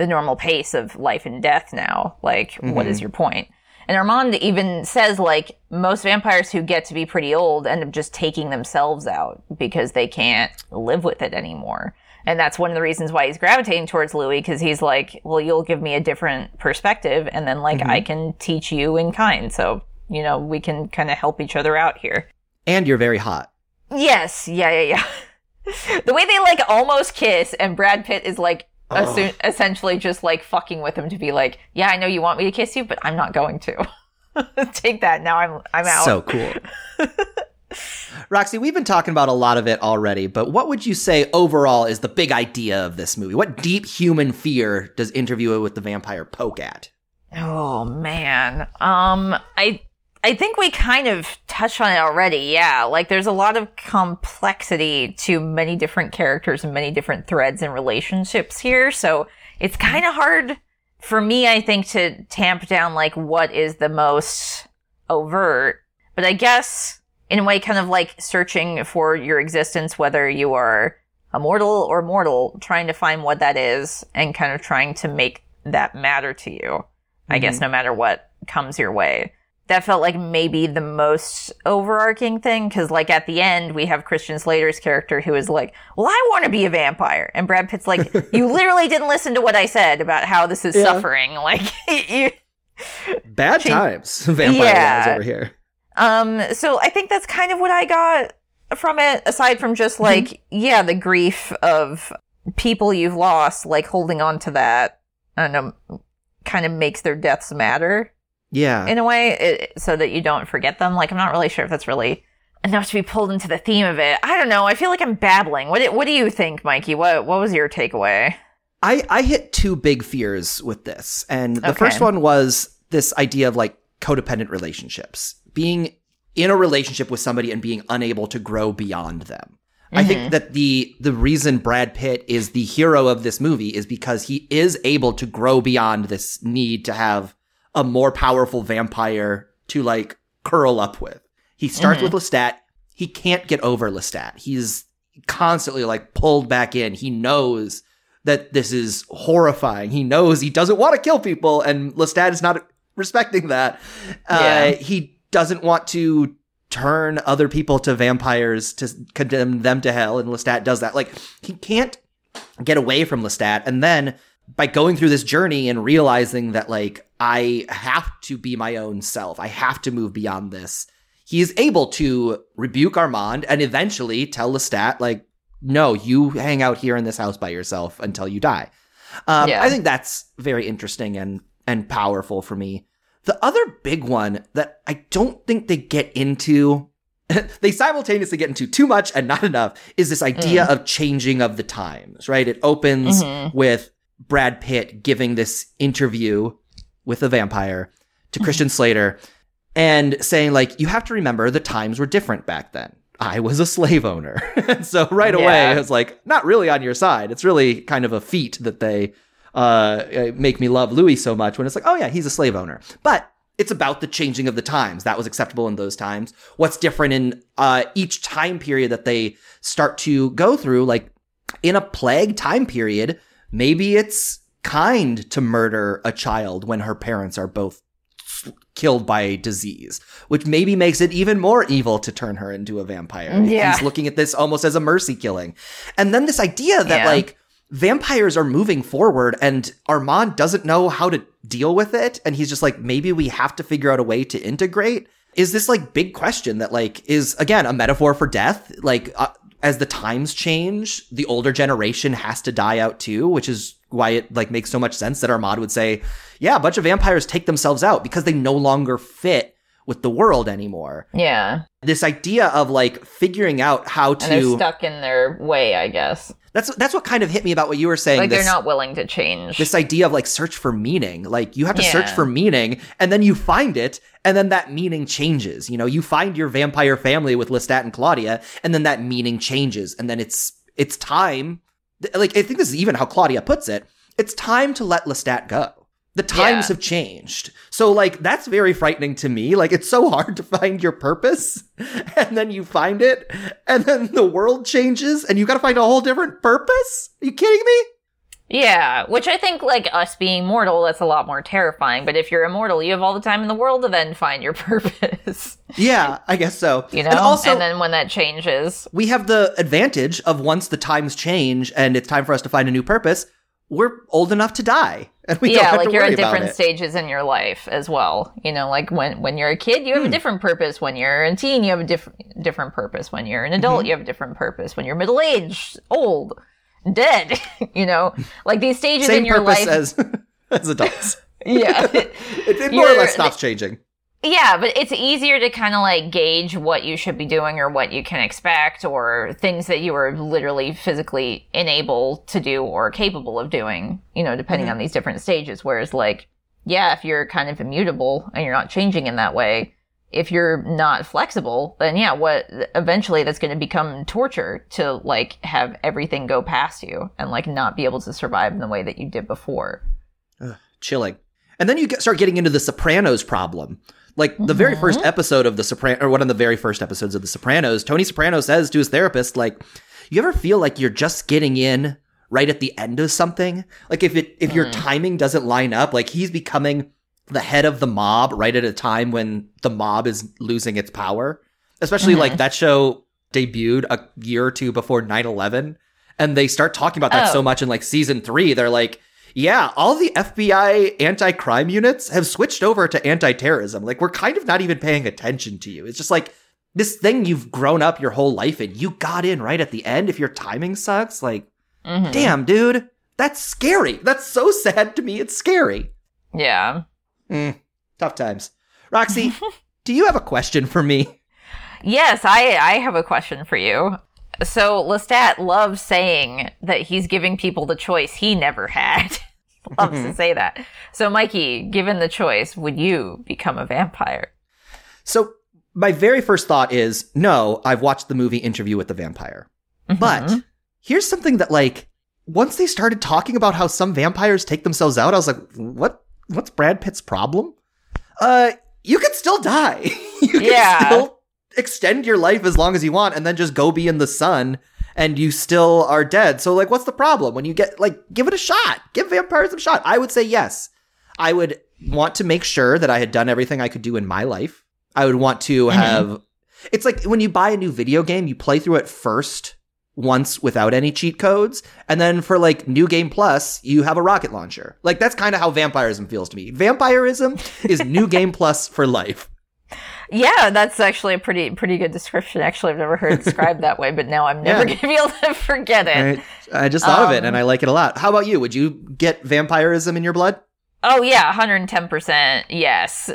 Speaker 2: the normal pace of life and death now. Like, what is mm-hmm. your point? And Armand even says like most vampires who get to be pretty old end up just taking themselves out because they can't live with it anymore. And that's one of the reasons why he's gravitating towards Louis because he's like, well, you'll give me a different perspective and then like I mm-hmm. can teach you in kind. So, you know, we can kind of help each other out here.
Speaker 1: and you're very hot
Speaker 2: Yes. Yeah, yeah, yeah. the way they like almost kiss and Brad Pitt is like assu- essentially just like fucking with him to be like, yeah, I know you want me to kiss you, but I'm not going to. Take that. Now I'm I'm out.
Speaker 1: so cool roxy we've been talking about a lot of it already but what would you say overall is the big idea of this movie what deep human fear does interview with the vampire poke at
Speaker 2: Oh man. Um I I think we kind of touched on it already. Yeah, like there's a lot of complexity to many different characters and many different threads and relationships here. So it's mm-hmm. kind of hard for me, I think, to tamp down like what is the most overt. But I guess in a way, kind of like searching for your existence, whether you are immortal or mortal, trying to find what that is and kind of trying to make that matter to you. I guess mm-hmm. no matter what comes your way. That felt like maybe the most overarching thing because, like, at the end, we have Christian Slater's character who is like, Well, I want to be a vampire. And Brad Pitt's like, You literally didn't listen to what I said about how this is
Speaker 1: Yeah.
Speaker 2: suffering. Like, you,
Speaker 1: Bad times, vampire
Speaker 2: Yeah.
Speaker 1: lives over here.
Speaker 2: Um, so I think that's kind of what I got from it, aside from just like, yeah, the grief of people you've lost, like holding on to that, I don't know, kind of makes their deaths matter
Speaker 1: Yeah,
Speaker 2: in a way, it, so that you don't forget them. Like, I'm not really sure if that's really enough to be pulled into the theme of it. I don't know. I feel like I'm babbling. What do- What do you think, Mikey? What What was your takeaway?
Speaker 1: I I hit two big fears with this, and the
Speaker 2: Okay.
Speaker 1: first one was this idea of like codependent relationships, being in a relationship with somebody and being unable to grow beyond them. I think mm-hmm. that the the reason Brad Pitt is the hero of this movie is because he is able to grow beyond this need to have a more powerful vampire to like curl up with. He starts with Lestat. He can't get over Lestat. He's constantly like pulled back in. He knows that this is horrifying. He knows he doesn't want to kill people, and Lestat is not respecting that.
Speaker 2: Yeah.
Speaker 1: Uh, he doesn't want to turn other people to vampires to condemn them to hell, and Lestat does that. Like he can't get away from Lestat, and then by going through this journey and realizing that like I have to be my own self, I have to move beyond this. He is able to rebuke Armand and eventually tell Lestat like, "No, you hang out here in this house by yourself until you die." Um,
Speaker 2: Yeah.
Speaker 1: I think that's very interesting and and powerful for me. The other big one that I don't think they get into, they simultaneously get into too much and not enough, is this idea of changing of the times, right? It opens
Speaker 2: Mhm.
Speaker 1: with Brad Pitt giving this interview with a vampire to Christian Slater and saying, like, you have to remember the times were different back then. I was a slave owner. so right away,
Speaker 2: Yeah.
Speaker 1: I was like, not really on your side. It's really kind of a feat that they uh, make me love Louis so much when it's like, oh yeah, he's a slave owner. But it's about the changing of the times. That was acceptable in those times. What's different in uh, each time period that they start to go through, like in a plague time period, maybe it's kind to murder a child when her parents are both killed by disease, which maybe makes it even more evil to turn her into a vampire.
Speaker 2: Yeah.
Speaker 1: He's looking at this almost as a mercy killing. And then this idea that
Speaker 2: Yeah.
Speaker 1: like vampires are moving forward and Armand doesn't know how to deal with it and he's just like maybe we have to figure out a way to integrate is this like big question that like is again a metaphor for death like uh, as the times change the older generation has to die out too which is why it like makes so much sense that Armand would say yeah a bunch of vampires take themselves out because they no longer fit with the world anymore
Speaker 2: Yeah.
Speaker 1: this idea of like figuring out how
Speaker 2: And they're
Speaker 1: to
Speaker 2: stuck in their way, I guess.
Speaker 1: that's that's what kind of hit me about what you were saying
Speaker 2: Like
Speaker 1: this-
Speaker 2: they're not willing to change.
Speaker 1: this idea of like search for meaning. Like you have to search for meaning and then you find it and then that meaning changes. You know, you find your vampire family with Lestat and Claudia and then that meaning changes and then it's it's time like I think this is even how Claudia puts it. It's time to let Lestat go. The times
Speaker 2: Yeah.
Speaker 1: have changed. So like that's very frightening to me. Like it's so hard to find your purpose and then you find it and then the world changes and you got to find a whole different purpose? Are you kidding me?
Speaker 2: yeah, which I think, like us being mortal, that's a lot more terrifying. But if you're immortal, you have all the time in the world to then find your purpose.
Speaker 1: Yeah, I guess so.
Speaker 2: You know,
Speaker 1: and also and
Speaker 2: then when that changes,
Speaker 1: we have the advantage of once the times change and it's time for us to find a new purpose, we're old enough to die, and we
Speaker 2: yeah, like you're at different stages in your life as well. You know, like when when you're a kid, you have
Speaker 1: Hmm.
Speaker 2: a different purpose. When you're a teen, you have a different different purpose. When you're an
Speaker 1: Mm-hmm.
Speaker 2: adult, you have a different purpose. When you're middle aged, old, dead, you know, like these stages
Speaker 1: Same
Speaker 2: in your
Speaker 1: purpose
Speaker 2: life.
Speaker 1: as as adults.
Speaker 2: yeah,
Speaker 1: it, it more or less stops changing.
Speaker 2: Yeah, but it's easier to kind of like gauge what you should be doing or what you can expect or things that you are literally physically unable to do or capable of doing, you know, depending on mm-hmm. these different stages. Whereas, like, yeah, if you're kind of immutable and you're not changing in that way, if you're not flexible, then yeah, what eventually that's going to become torture to like have everything go past you and like not be able to survive in the way that you did before.
Speaker 1: Chilling. And then you get, start getting into the Sopranos problem. Like the very
Speaker 2: Mm-hmm.
Speaker 1: first episode of the Sopran or one of the very first episodes of the Sopranos, Tony Soprano says to his therapist, like, you ever feel like you're just getting in right at the end of something? Like if it if
Speaker 2: Mm.
Speaker 1: your timing doesn't line up, like he's becoming the head of the mob right at a time when the mob is losing its power. Especially
Speaker 2: Mm-hmm.
Speaker 1: like that show debuted a year or two before 9-11 and they start talking about that
Speaker 2: Oh.
Speaker 1: so much in like season three they're like yeah all the fbi anti-crime units have switched over to anti-terrorism. Like we're kind of not even paying attention to you. It's just like this thing you've grown up your whole life in you got in right at the end if your timing sucks like
Speaker 2: Mhm.
Speaker 1: damn dude that's scary. That's so sad to me. It's scary.
Speaker 2: Yeah.
Speaker 1: Mm, tough times. Roxy do you have a question for me?
Speaker 2: Yes, I I have a question for you. So Lestat loves saying that he's giving people the choice he never had. loves to say that. So Mikey, given the choice, would you become a vampire?
Speaker 1: So my very first thought is no, I've watched the movie Interview with the Vampire. But here's something that like once they started talking about how some vampires take themselves out, I was like, what what's Brad Pitt's problem? Uh you can still die. you can
Speaker 2: Yeah.
Speaker 1: still extend your life as long as you want and then just go be in the sun and you still are dead. So like what's the problem when you get like give it a shot. Give vampires a shot. I would say yes. I would want to make sure that I had done everything I could do in my life. I would want to mm-hmm. have It's like when you buy a new video game, you play through it first once without any cheat codes, and then for like new game plus, you have a rocket launcher. Like that's kind of how vampirism feels to me. Vampirism is new game plus for life.
Speaker 2: Yeah, that's actually a pretty pretty good description. Actually, I've never heard it described that way, but now I'm never
Speaker 1: Yeah.
Speaker 2: gonna be able to forget it.
Speaker 1: I, I just thought of it
Speaker 2: Um,
Speaker 1: and I like it a lot. How about you? Would you get vampirism in your blood?
Speaker 2: Oh yeah, 110%. Yes.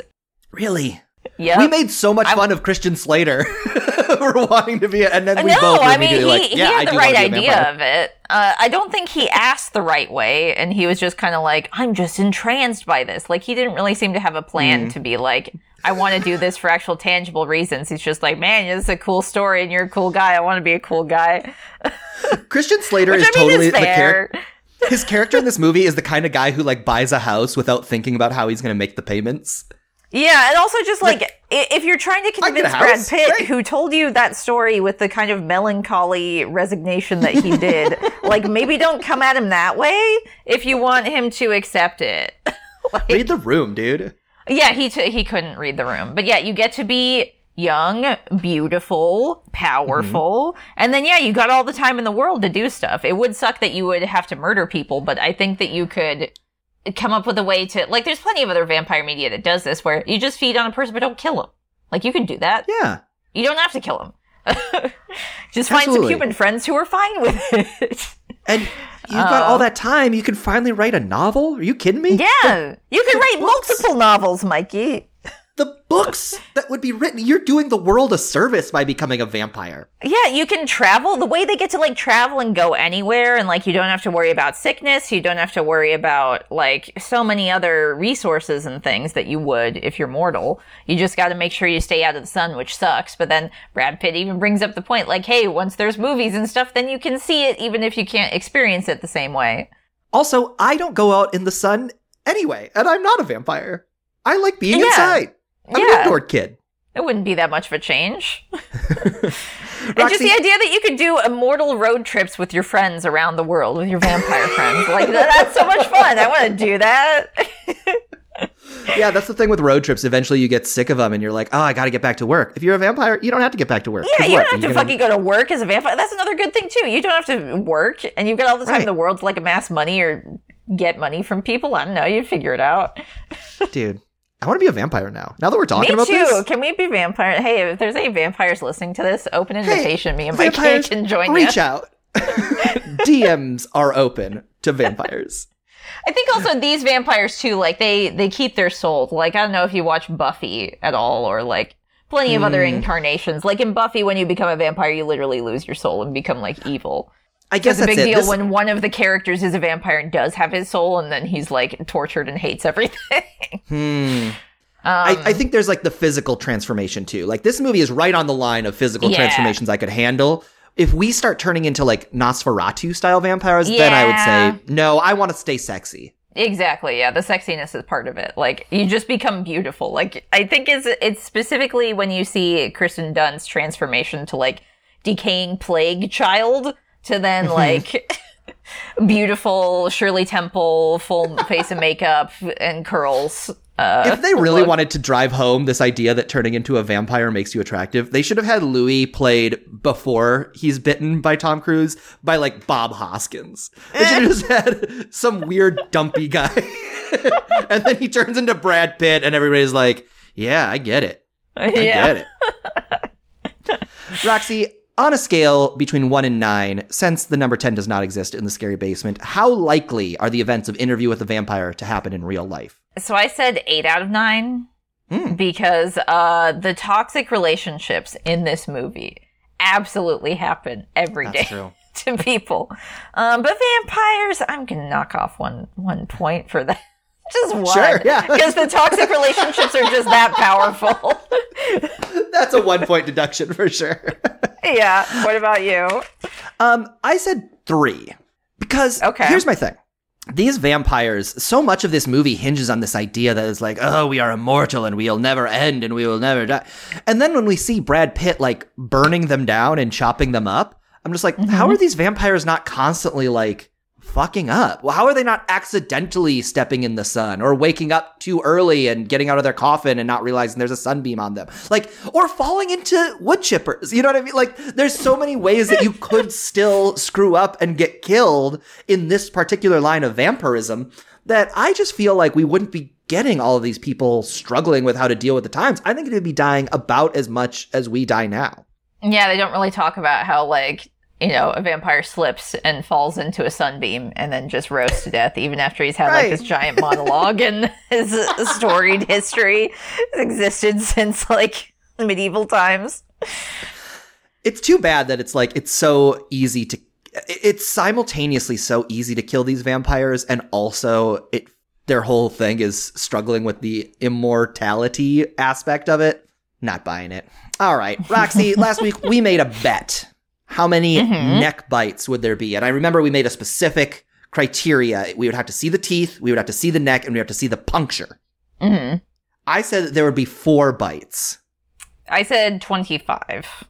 Speaker 1: Really?
Speaker 2: Yeah.
Speaker 1: We made so much fun of Christian Slater for wanting to be, a, and then we
Speaker 2: no,
Speaker 1: both
Speaker 2: I mean he,
Speaker 1: like,
Speaker 2: he
Speaker 1: "Yeah, I
Speaker 2: had the right
Speaker 1: want to be a
Speaker 2: idea of it. Uh, I don't think he asked the right way, and he was just kind of like, "I'm just entranced by this." Like he didn't really seem to have a
Speaker 1: Mm.
Speaker 2: plan to be like, I want to do this for actual tangible reasons. He's just like, man, this is a cool story, and you're a cool guy. I want to be a cool guy.
Speaker 1: Christian Slater
Speaker 2: Which
Speaker 1: is
Speaker 2: I mean
Speaker 1: totally
Speaker 2: is
Speaker 1: the character. His character in this movie is the kind of guy who like buys a house without thinking about how he's going to make the payments.
Speaker 2: Yeah, and also just like i if you're trying to convince Brad. Pitt,
Speaker 1: Great.
Speaker 2: who told you that story with the kind of melancholy resignation that he did, like maybe don't come at him that way if you want him to accept it.
Speaker 1: Read the room, dude.
Speaker 2: Yeah, he t- he couldn't read the room, but yeah, you get to be young, beautiful, powerful,
Speaker 1: Mm-hmm.
Speaker 2: and then yeah, you got all the time in the world to do stuff. It would suck that you would have to murder people, but I think that you could come up with a way to like. There's plenty of other vampire media that does this, where you just feed on a person but don't kill them. Like you can do that.
Speaker 1: Yeah.
Speaker 2: You don't have to kill them. just find some
Speaker 1: Absolutely.
Speaker 2: human friends who are fine with it.
Speaker 1: And you've got all that time. You can finally write a novel. Are you kidding me?
Speaker 2: yeah, you can write multiple novels, Mikey.
Speaker 1: The books that would be written. You're doing the world a service by becoming a vampire.
Speaker 2: Yeah, you can travel. The way they get to like travel and go anywhere, and like you don't have to worry about sickness. You don't have to worry about like so many other resources and things that you would if you're mortal. You just got to make sure you stay out of the sun, which sucks. But then Brad Pitt even brings up the point like, hey, once there's movies and stuff, then you can see it even if you can't experience it the same way.
Speaker 1: Also, I don't go out in the sun anyway, and I'm not a vampire. I like being
Speaker 2: Yeah.
Speaker 1: inside. I'm an
Speaker 2: Yeah.
Speaker 1: indoor kid.
Speaker 2: It wouldn't be that much of a change. and just the idea that you could do immortal road trips with your friends around the world, with your vampire friends. Like, that's so much fun. I want to do that.
Speaker 1: Yeah, that's the thing with road trips. Eventually, you get sick of them, and you're like, "Oh, I got to get back to work." If you're a vampire, you don't have to get back to work.
Speaker 2: Yeah, you
Speaker 1: what?
Speaker 2: don't have to
Speaker 1: gonna-
Speaker 2: fucking go to work as a vampire. That's another good thing too. You don't have to work, and you've got all the time in the world to like amass money or get money from people. I don't know. You figure it out.
Speaker 1: dude. I want to be a vampire now. Now that we're talking
Speaker 2: Me
Speaker 1: about
Speaker 2: too.
Speaker 1: this,
Speaker 2: Can we be vampire? Hey, if there's any vampires listening to this, open invitation. Me and my kid can join you.
Speaker 1: reach out. DMs are open to vampires.
Speaker 2: I think also these vampires too, like they they keep their souls. Like I don't know if you watch Buffy at all, or like plenty of other
Speaker 1: Hmm.
Speaker 2: incarnations. Like in Buffy, when you become a vampire, you literally lose your soul and become like evil.
Speaker 1: I guess
Speaker 2: It's a big deal
Speaker 1: This-
Speaker 2: when one of the characters is a vampire and does have his soul, and then he's like tortured and hates everything.
Speaker 1: Hmm.
Speaker 2: Um,
Speaker 1: I, I think there's like the physical transformation too. Like this movie is right on the line of physical
Speaker 2: Yeah.
Speaker 1: transformations I could handle. If we start turning into like Nosferatu style vampires, then I would say no. I want to stay sexy.
Speaker 2: Exactly. Yeah, the sexiness is part of it. Like you just become beautiful. Like I think it's it's specifically when you see Kirsten Dunst's transformation to like decaying plague child to then like beautiful Shirley Temple, full face of makeup and curls. Uh,
Speaker 1: If they really
Speaker 2: look.
Speaker 1: wanted to drive home this idea that turning into a vampire makes you attractive, they should have had Louis played before he's bitten by Tom Cruise by like Bob Hoskins. They should have just had some weird dumpy guy. and then he turns into Brad Pitt and everybody's like, yeah, I get it. I
Speaker 2: yeah.
Speaker 1: get it. Roxy, on a scale between one and nine, since the number 10 does not exist in the scary basement, how likely are the events of Interview with the Vampire to happen in real life?
Speaker 2: So I said eight out of nine
Speaker 1: Hmm.
Speaker 2: because uh, the toxic relationships in this movie absolutely happen every day
Speaker 1: That's true.
Speaker 2: to people. Um, but vampires, I'm gonna knock off one one point for that. Just one,
Speaker 1: Sure, yeah.
Speaker 2: because the toxic relationships are just that powerful.
Speaker 1: That's a one point deduction for sure.
Speaker 2: yeah. What about you?
Speaker 1: Um, I said three because
Speaker 2: Okay.
Speaker 1: here's my thing. These vampires, so much of this movie hinges on this idea that it's like, oh, we are immortal and we'll never end and we will never die. And then when we see Brad Pitt like burning them down and chopping them up, I'm just like, how are these vampires not constantly like fucking up? Well, how are they not accidentally stepping in the sun or waking up too early and getting out of their coffin and not realizing there's a sunbeam on them? Like, or falling into wood chippers. You know what I mean? Like, there's so many ways that you could still screw up and get killed in this particular line of vampirism that I just feel like we wouldn't be getting all of these people struggling with how to deal with the times. I think it would be dying about as much as we die now.
Speaker 2: Yeah, they don't really talk about how like you know a vampire slips and falls into a sunbeam and then just roasts to death, even after he's had
Speaker 1: Right.
Speaker 2: like this giant monologue and his storied history has existed since like medieval times.
Speaker 1: it's too bad that it's like it's so easy to it's simultaneously so easy to kill these vampires and also it their whole thing is struggling with the immortality aspect of it. Not buying it. All right, Roxy, last week we made a bet. How many
Speaker 2: Mhm.
Speaker 1: neck bites would there be? And I remember we made a specific criteria. We would have to see the teeth, we would have to see the neck, and we have to see the puncture.
Speaker 2: hmm
Speaker 1: I said that there would be four bites.
Speaker 2: I said 25.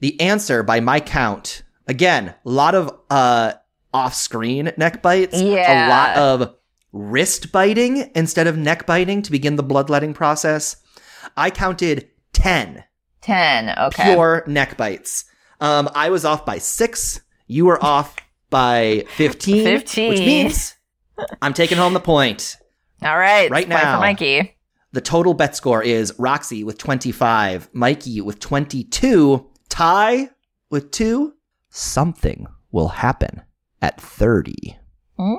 Speaker 1: The answer, by my count, again, a lot of uh off-screen neck bites.
Speaker 2: Yeah.
Speaker 1: A lot of wrist biting instead of neck biting to begin the bloodletting process. I counted 10
Speaker 2: 10. Okay.
Speaker 1: pure neck bites. Um, I was off by six. You were off by 15.
Speaker 2: 15.
Speaker 1: Which means I'm taking home the point.
Speaker 2: All right.
Speaker 1: Right now.
Speaker 2: For Mikey.
Speaker 1: The total bet score is Roxy with 25, Mikey with 22, Ty with 2. Something will happen at 30.
Speaker 2: Mm.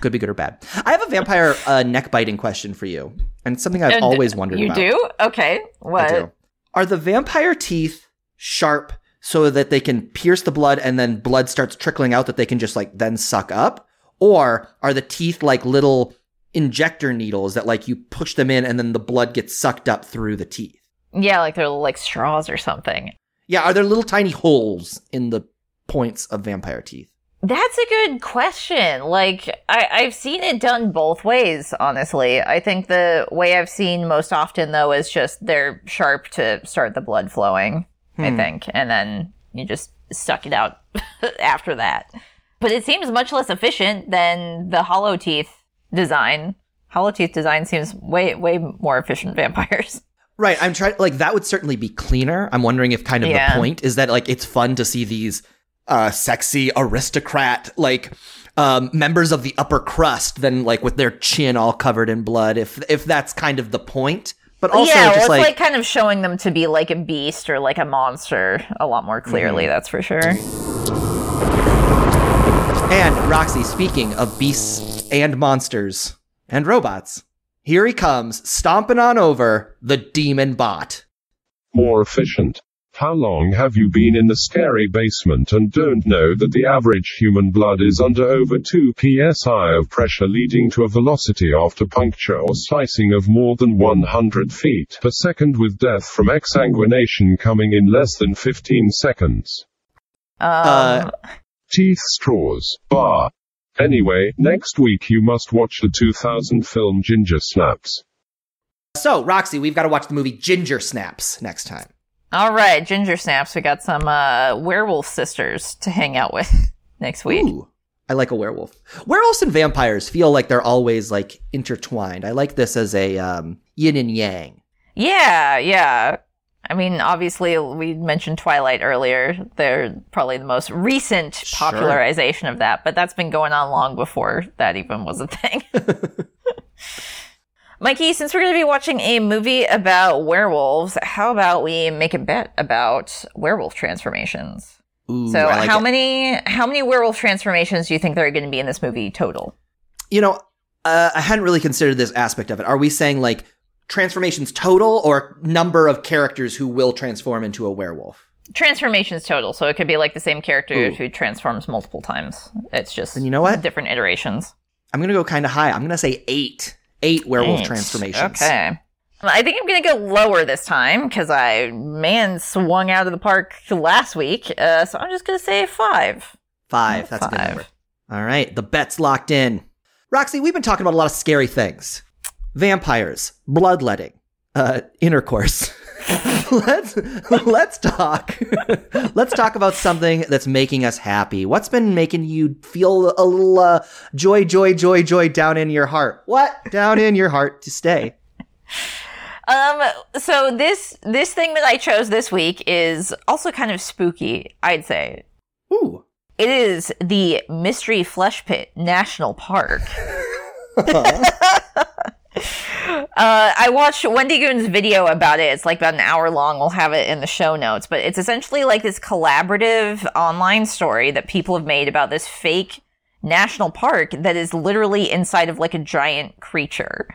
Speaker 1: Could be good or bad. I have a vampire uh, neck biting question for you, and something I've
Speaker 2: And
Speaker 1: always wondered
Speaker 2: You
Speaker 1: about.
Speaker 2: do? Okay.
Speaker 1: I
Speaker 2: What?
Speaker 1: do. Are the vampire teeth sharp so that they can pierce the blood and then blood starts trickling out that they can just like then suck up? Or are the teeth like little injector needles that like you push them in and then the blood gets sucked up through the teeth?
Speaker 2: Yeah, like they're like straws or something.
Speaker 1: Yeah, are there little tiny holes in the points of vampire teeth?
Speaker 2: That's a good question. Like, I, I've seen it done both ways, honestly. I think the way I've seen most often, though, is just they're sharp to start the blood flowing, I
Speaker 1: Hmm.
Speaker 2: think. And then you just suck it out after that. But it seems much less efficient than the hollow teeth design. Hollow teeth design seems way, way more efficient vampires.
Speaker 1: Right. I'm trying like that would certainly be cleaner. I'm wondering if kind of
Speaker 2: Yeah.
Speaker 1: the point is that like it's fun to see these uh sexy aristocrat like um members of the upper crust then like with their chin all covered in blood if if that's kind of the point. But also
Speaker 2: yeah, well, it's
Speaker 1: like,
Speaker 2: like, kind of showing them to be like a beast or like a monster a lot more clearly,
Speaker 1: Mm-hmm.
Speaker 2: that's for sure.
Speaker 1: and Roxy speaking of beasts and monsters and robots. Here he comes, stomping on over the demon bot.
Speaker 3: More efficient. How long have you been in the scary basement and don't know that the average human blood is under over 2 psi of pressure leading to a velocity after puncture or slicing of more than 100 feet per second with death from exsanguination coming in less than 15 seconds.
Speaker 2: Um,
Speaker 1: Uh,
Speaker 3: Teeth straws. Bar. Anyway, next week you must watch the 2000 film Ginger Snaps.
Speaker 1: So, Roxy, we've got to watch the movie Ginger Snaps next time.
Speaker 2: All right, Ginger Snaps. We got some uh, werewolf sisters to hang out with next week.
Speaker 1: Ooh, I like a werewolf. Werewolves and vampires feel like they're always like intertwined. I like this as a um, yin and yang.
Speaker 2: Yeah, yeah. I mean, obviously, we mentioned Twilight earlier. They're probably the most recent
Speaker 1: Sure.
Speaker 2: popularization of that, but that's been going on long before that even was a thing. Mikey, since we're going to be watching a movie about werewolves, how about we make a bet about werewolf transformations?
Speaker 1: Ooh,
Speaker 2: so,
Speaker 1: like
Speaker 2: how
Speaker 1: it.
Speaker 2: many how many werewolf transformations do you think there are going to be in this movie total?
Speaker 1: You know, uh, I hadn't really considered this aspect of it. Are we saying like transformations total or number of characters who will transform into a werewolf?
Speaker 2: Transformations total, so it could be like the same character
Speaker 1: Ooh.
Speaker 2: who transforms multiple times. It's just
Speaker 1: And you know what?
Speaker 2: different iterations.
Speaker 1: I'm gonna go kind of high. I'm gonna say eight. Eight werewolf
Speaker 2: Eight.
Speaker 1: transformations.
Speaker 2: Okay. I think I'm going to go lower this time because I, man, swung out of the park last week. Uh, so I'm just going to say five.
Speaker 1: Five. That's a good
Speaker 2: Five.
Speaker 1: number. All right, the bet's locked in. Roxy, we've been talking about a lot of scary things: vampires, bloodletting, uh, intercourse. let's let's talk. let's talk about something that's making us happy. What's been making you feel a little uh, joy, joy, joy, joy down in your heart? What down in your heart to stay?
Speaker 2: Um, so this, this thing that I chose this week is also kind of spooky, I'd say.
Speaker 1: Ooh.
Speaker 2: It is the Mystery Flesh Pit National Park. Uh, I watched Wendigoon's video about it. It's like about an hour long. We'll have it in the show notes. But it's essentially like this collaborative online story that people have made about this fake national park that is literally inside of like a giant creature.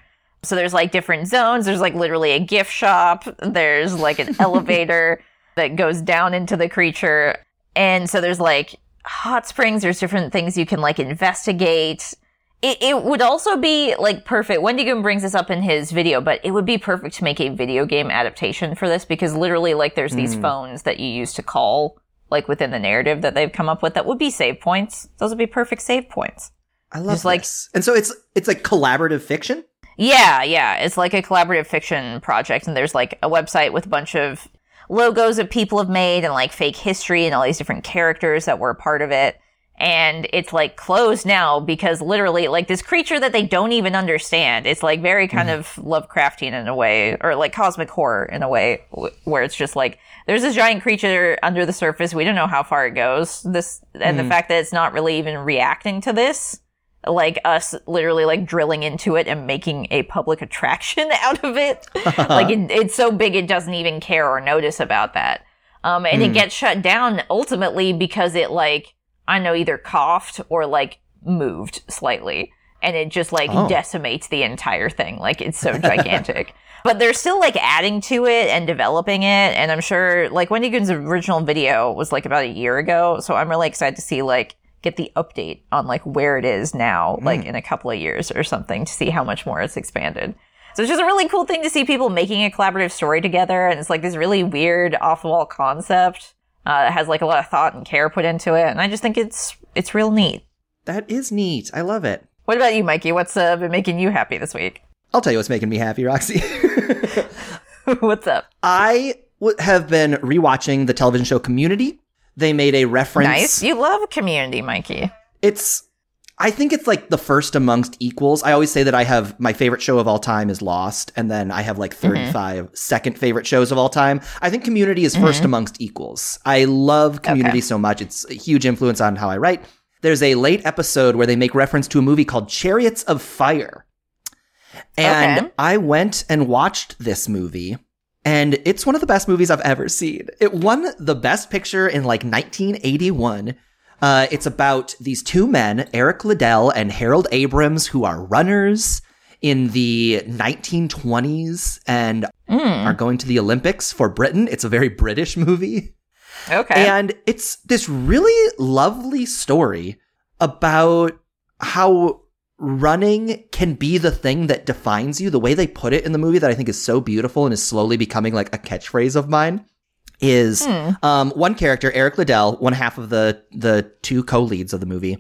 Speaker 2: So there's like different zones. There's like literally a gift shop. There's like an elevator that goes down into the creature. And so there's like hot springs. There's different things you can like investigate. It, it would also be like perfect. Wendigoon brings this up in his video, but it would be perfect to make a video game adaptation for this because literally, like, there's these hmm. phones that you use to call, like, within the narrative that they've come up with that would be save points. Those would be perfect save points.
Speaker 1: I love
Speaker 2: Just like-
Speaker 1: this. And so it's it's like collaborative fiction.
Speaker 2: Yeah, yeah. It's like a collaborative fiction project, and there's like a website with a bunch of logos that people have made and like fake history and all these different characters that were a part of it. And it's like closed now because literally, like this creature that they don't even understand. It's like very kind mm-hmm. of Lovecraftian in a way, or like cosmic horror in a way, wh- where it's just like there's this giant creature under the surface. We don't know how far it goes. This and the mm. fact that it's not really even reacting to this like us literally like drilling into it and making a public attraction out of it. like it, it's so big it doesn't even care or notice about that. Um, and it mm. gets shut down ultimately because it like I know either coughed or like moved slightly, and it just like
Speaker 1: Oh.
Speaker 2: decimates the entire thing. Like it's so gigantic. But they're still like adding to it and developing it, and I'm sure like Wendigoon's original video was like about a year ago, so I'm really excited to see like get the update on like where it is now, mm. like in a couple of years or something, to see how much more it's expanded. So it's just a really cool thing to see people making a collaborative story together, and it's like this really weird off the wall concept. Uh, it has like a lot of thought and care put into it, and I just think it's it's real neat.
Speaker 1: That is neat. I love it.
Speaker 2: What about you, Mikey? What's uh, been making you happy this week?
Speaker 1: I'll tell you what's making me happy, Roxy.
Speaker 2: What's up?
Speaker 1: I w- have been rewatching the television show Community. They made a reference.
Speaker 2: Nice. You love Community, Mikey.
Speaker 1: It's I think it's like the first amongst equals. I always say that I have my favorite show of all time is Lost, and then I have like mm-hmm. 35 second favorite shows of all time. I think Community is 1st mm-hmm. amongst equals. I love Community
Speaker 2: Okay.
Speaker 1: so much. It's a huge influence on how I write. There's a late episode where they make reference to a movie called Chariots of Fire. And
Speaker 2: Okay.
Speaker 1: I went and watched this movie, and it's one of the best movies I've ever seen. It won the best picture in like 1981. Uh, it's about these two men, Eric Liddell and Harold Abrahams, who are runners in the 1920s and are going to the Olympics for Britain. It's a very British movie.
Speaker 2: Okay.
Speaker 1: And it's this really lovely story about how running can be the thing that defines you. The way they put it in the movie that I think is so beautiful and is slowly becoming like a catchphrase of mine is um, one character, Eric Liddell, one half of the the two co-leads of the movie,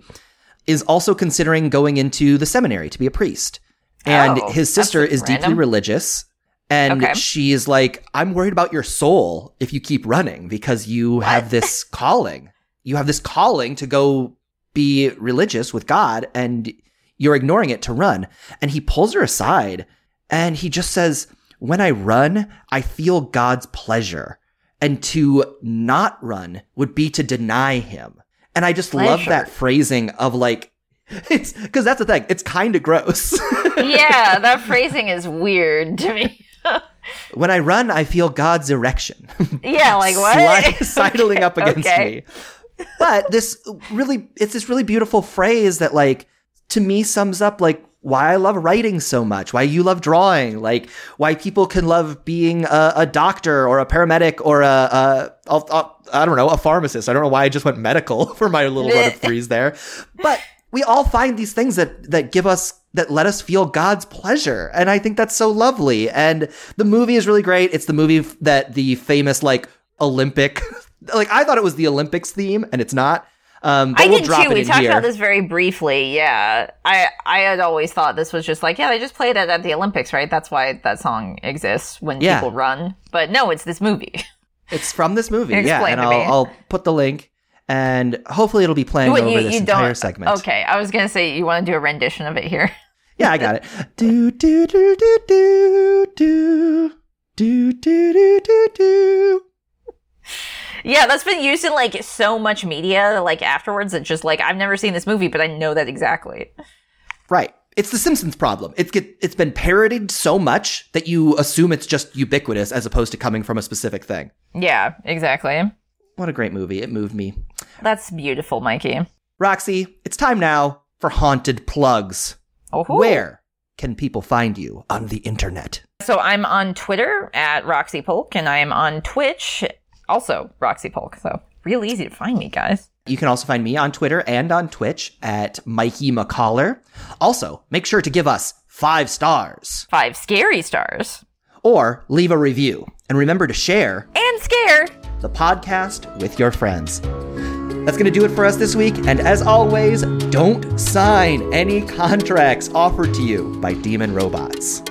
Speaker 1: is also considering going into the seminary to be a priest. And
Speaker 2: Oh,
Speaker 1: his sister is deeply religious. And
Speaker 2: Okay.
Speaker 1: she is like, I'm worried about your soul if you keep running because you have this calling. You have this calling to go be religious with God and you're ignoring it to run. And he pulls her aside and he just says, When I run, I feel God's pleasure. And to not run would be to deny him. And I just love that phrasing of like, it's because that's the thing. It's kind of gross.
Speaker 2: yeah, that phrasing is weird to me.
Speaker 1: when I run, I feel God's erection.
Speaker 2: Yeah, like what?
Speaker 1: Sidling
Speaker 2: Okay,
Speaker 1: up against
Speaker 2: okay.
Speaker 1: me. But this really, it's this really beautiful phrase that, like, to me sums up like why I love writing so much, why you love drawing, like why people can love being a, a doctor or a paramedic or a, a, a, a I don't know a pharmacist. I don't know why I just went medical for my little run of threes there, but we all find these things that that give us that let us feel God's pleasure, and I think that's so lovely. And the movie is really great. It's the movie that the famous like Olympic, like I thought it was the Olympics theme, and it's not. Um,
Speaker 2: I
Speaker 1: we'll
Speaker 2: did
Speaker 1: drop
Speaker 2: too. We talked
Speaker 1: here.
Speaker 2: about this very briefly. Yeah, I I had always thought this was just like yeah, they just played it at the Olympics, right? That's why that song exists when
Speaker 1: Yeah.
Speaker 2: people run. But no, it's this movie.
Speaker 1: It's from this movie, yeah, and I'll. I'll put the link, and hopefully it'll be playing
Speaker 2: What,
Speaker 1: over this entire segment.
Speaker 2: Okay, I was gonna say you want to do a rendition of it here.
Speaker 1: Yeah, I got it. do do do do do do do do do do do.
Speaker 2: Yeah, that's been used in like so much media, like afterwards. It's just like I've never seen this movie, but I know that exactly.
Speaker 1: Right. It's the Simpsons problem. It's get it's been parodied so much that you assume it's just ubiquitous as opposed to coming from a specific thing.
Speaker 2: Yeah, exactly.
Speaker 1: What a great movie. It moved me.
Speaker 2: That's beautiful, Mikey.
Speaker 1: Roxy, it's time now for haunted plugs.
Speaker 2: Oh,
Speaker 1: Where can people find you on the internet?
Speaker 2: So I'm on Twitter at Roxy Polk, and I am on Twitch, also Roxy Polk. So real easy to find me, guys.
Speaker 1: You can also find me on Twitter and on Twitch at Mikey McCollar. Also, make sure to give us five stars
Speaker 2: Five scary stars.
Speaker 1: or leave a review. And remember to share
Speaker 2: And scare.
Speaker 1: the podcast with your friends. That's going to do it for us this week. And as always, don't sign any contracts offered to you by demon robots.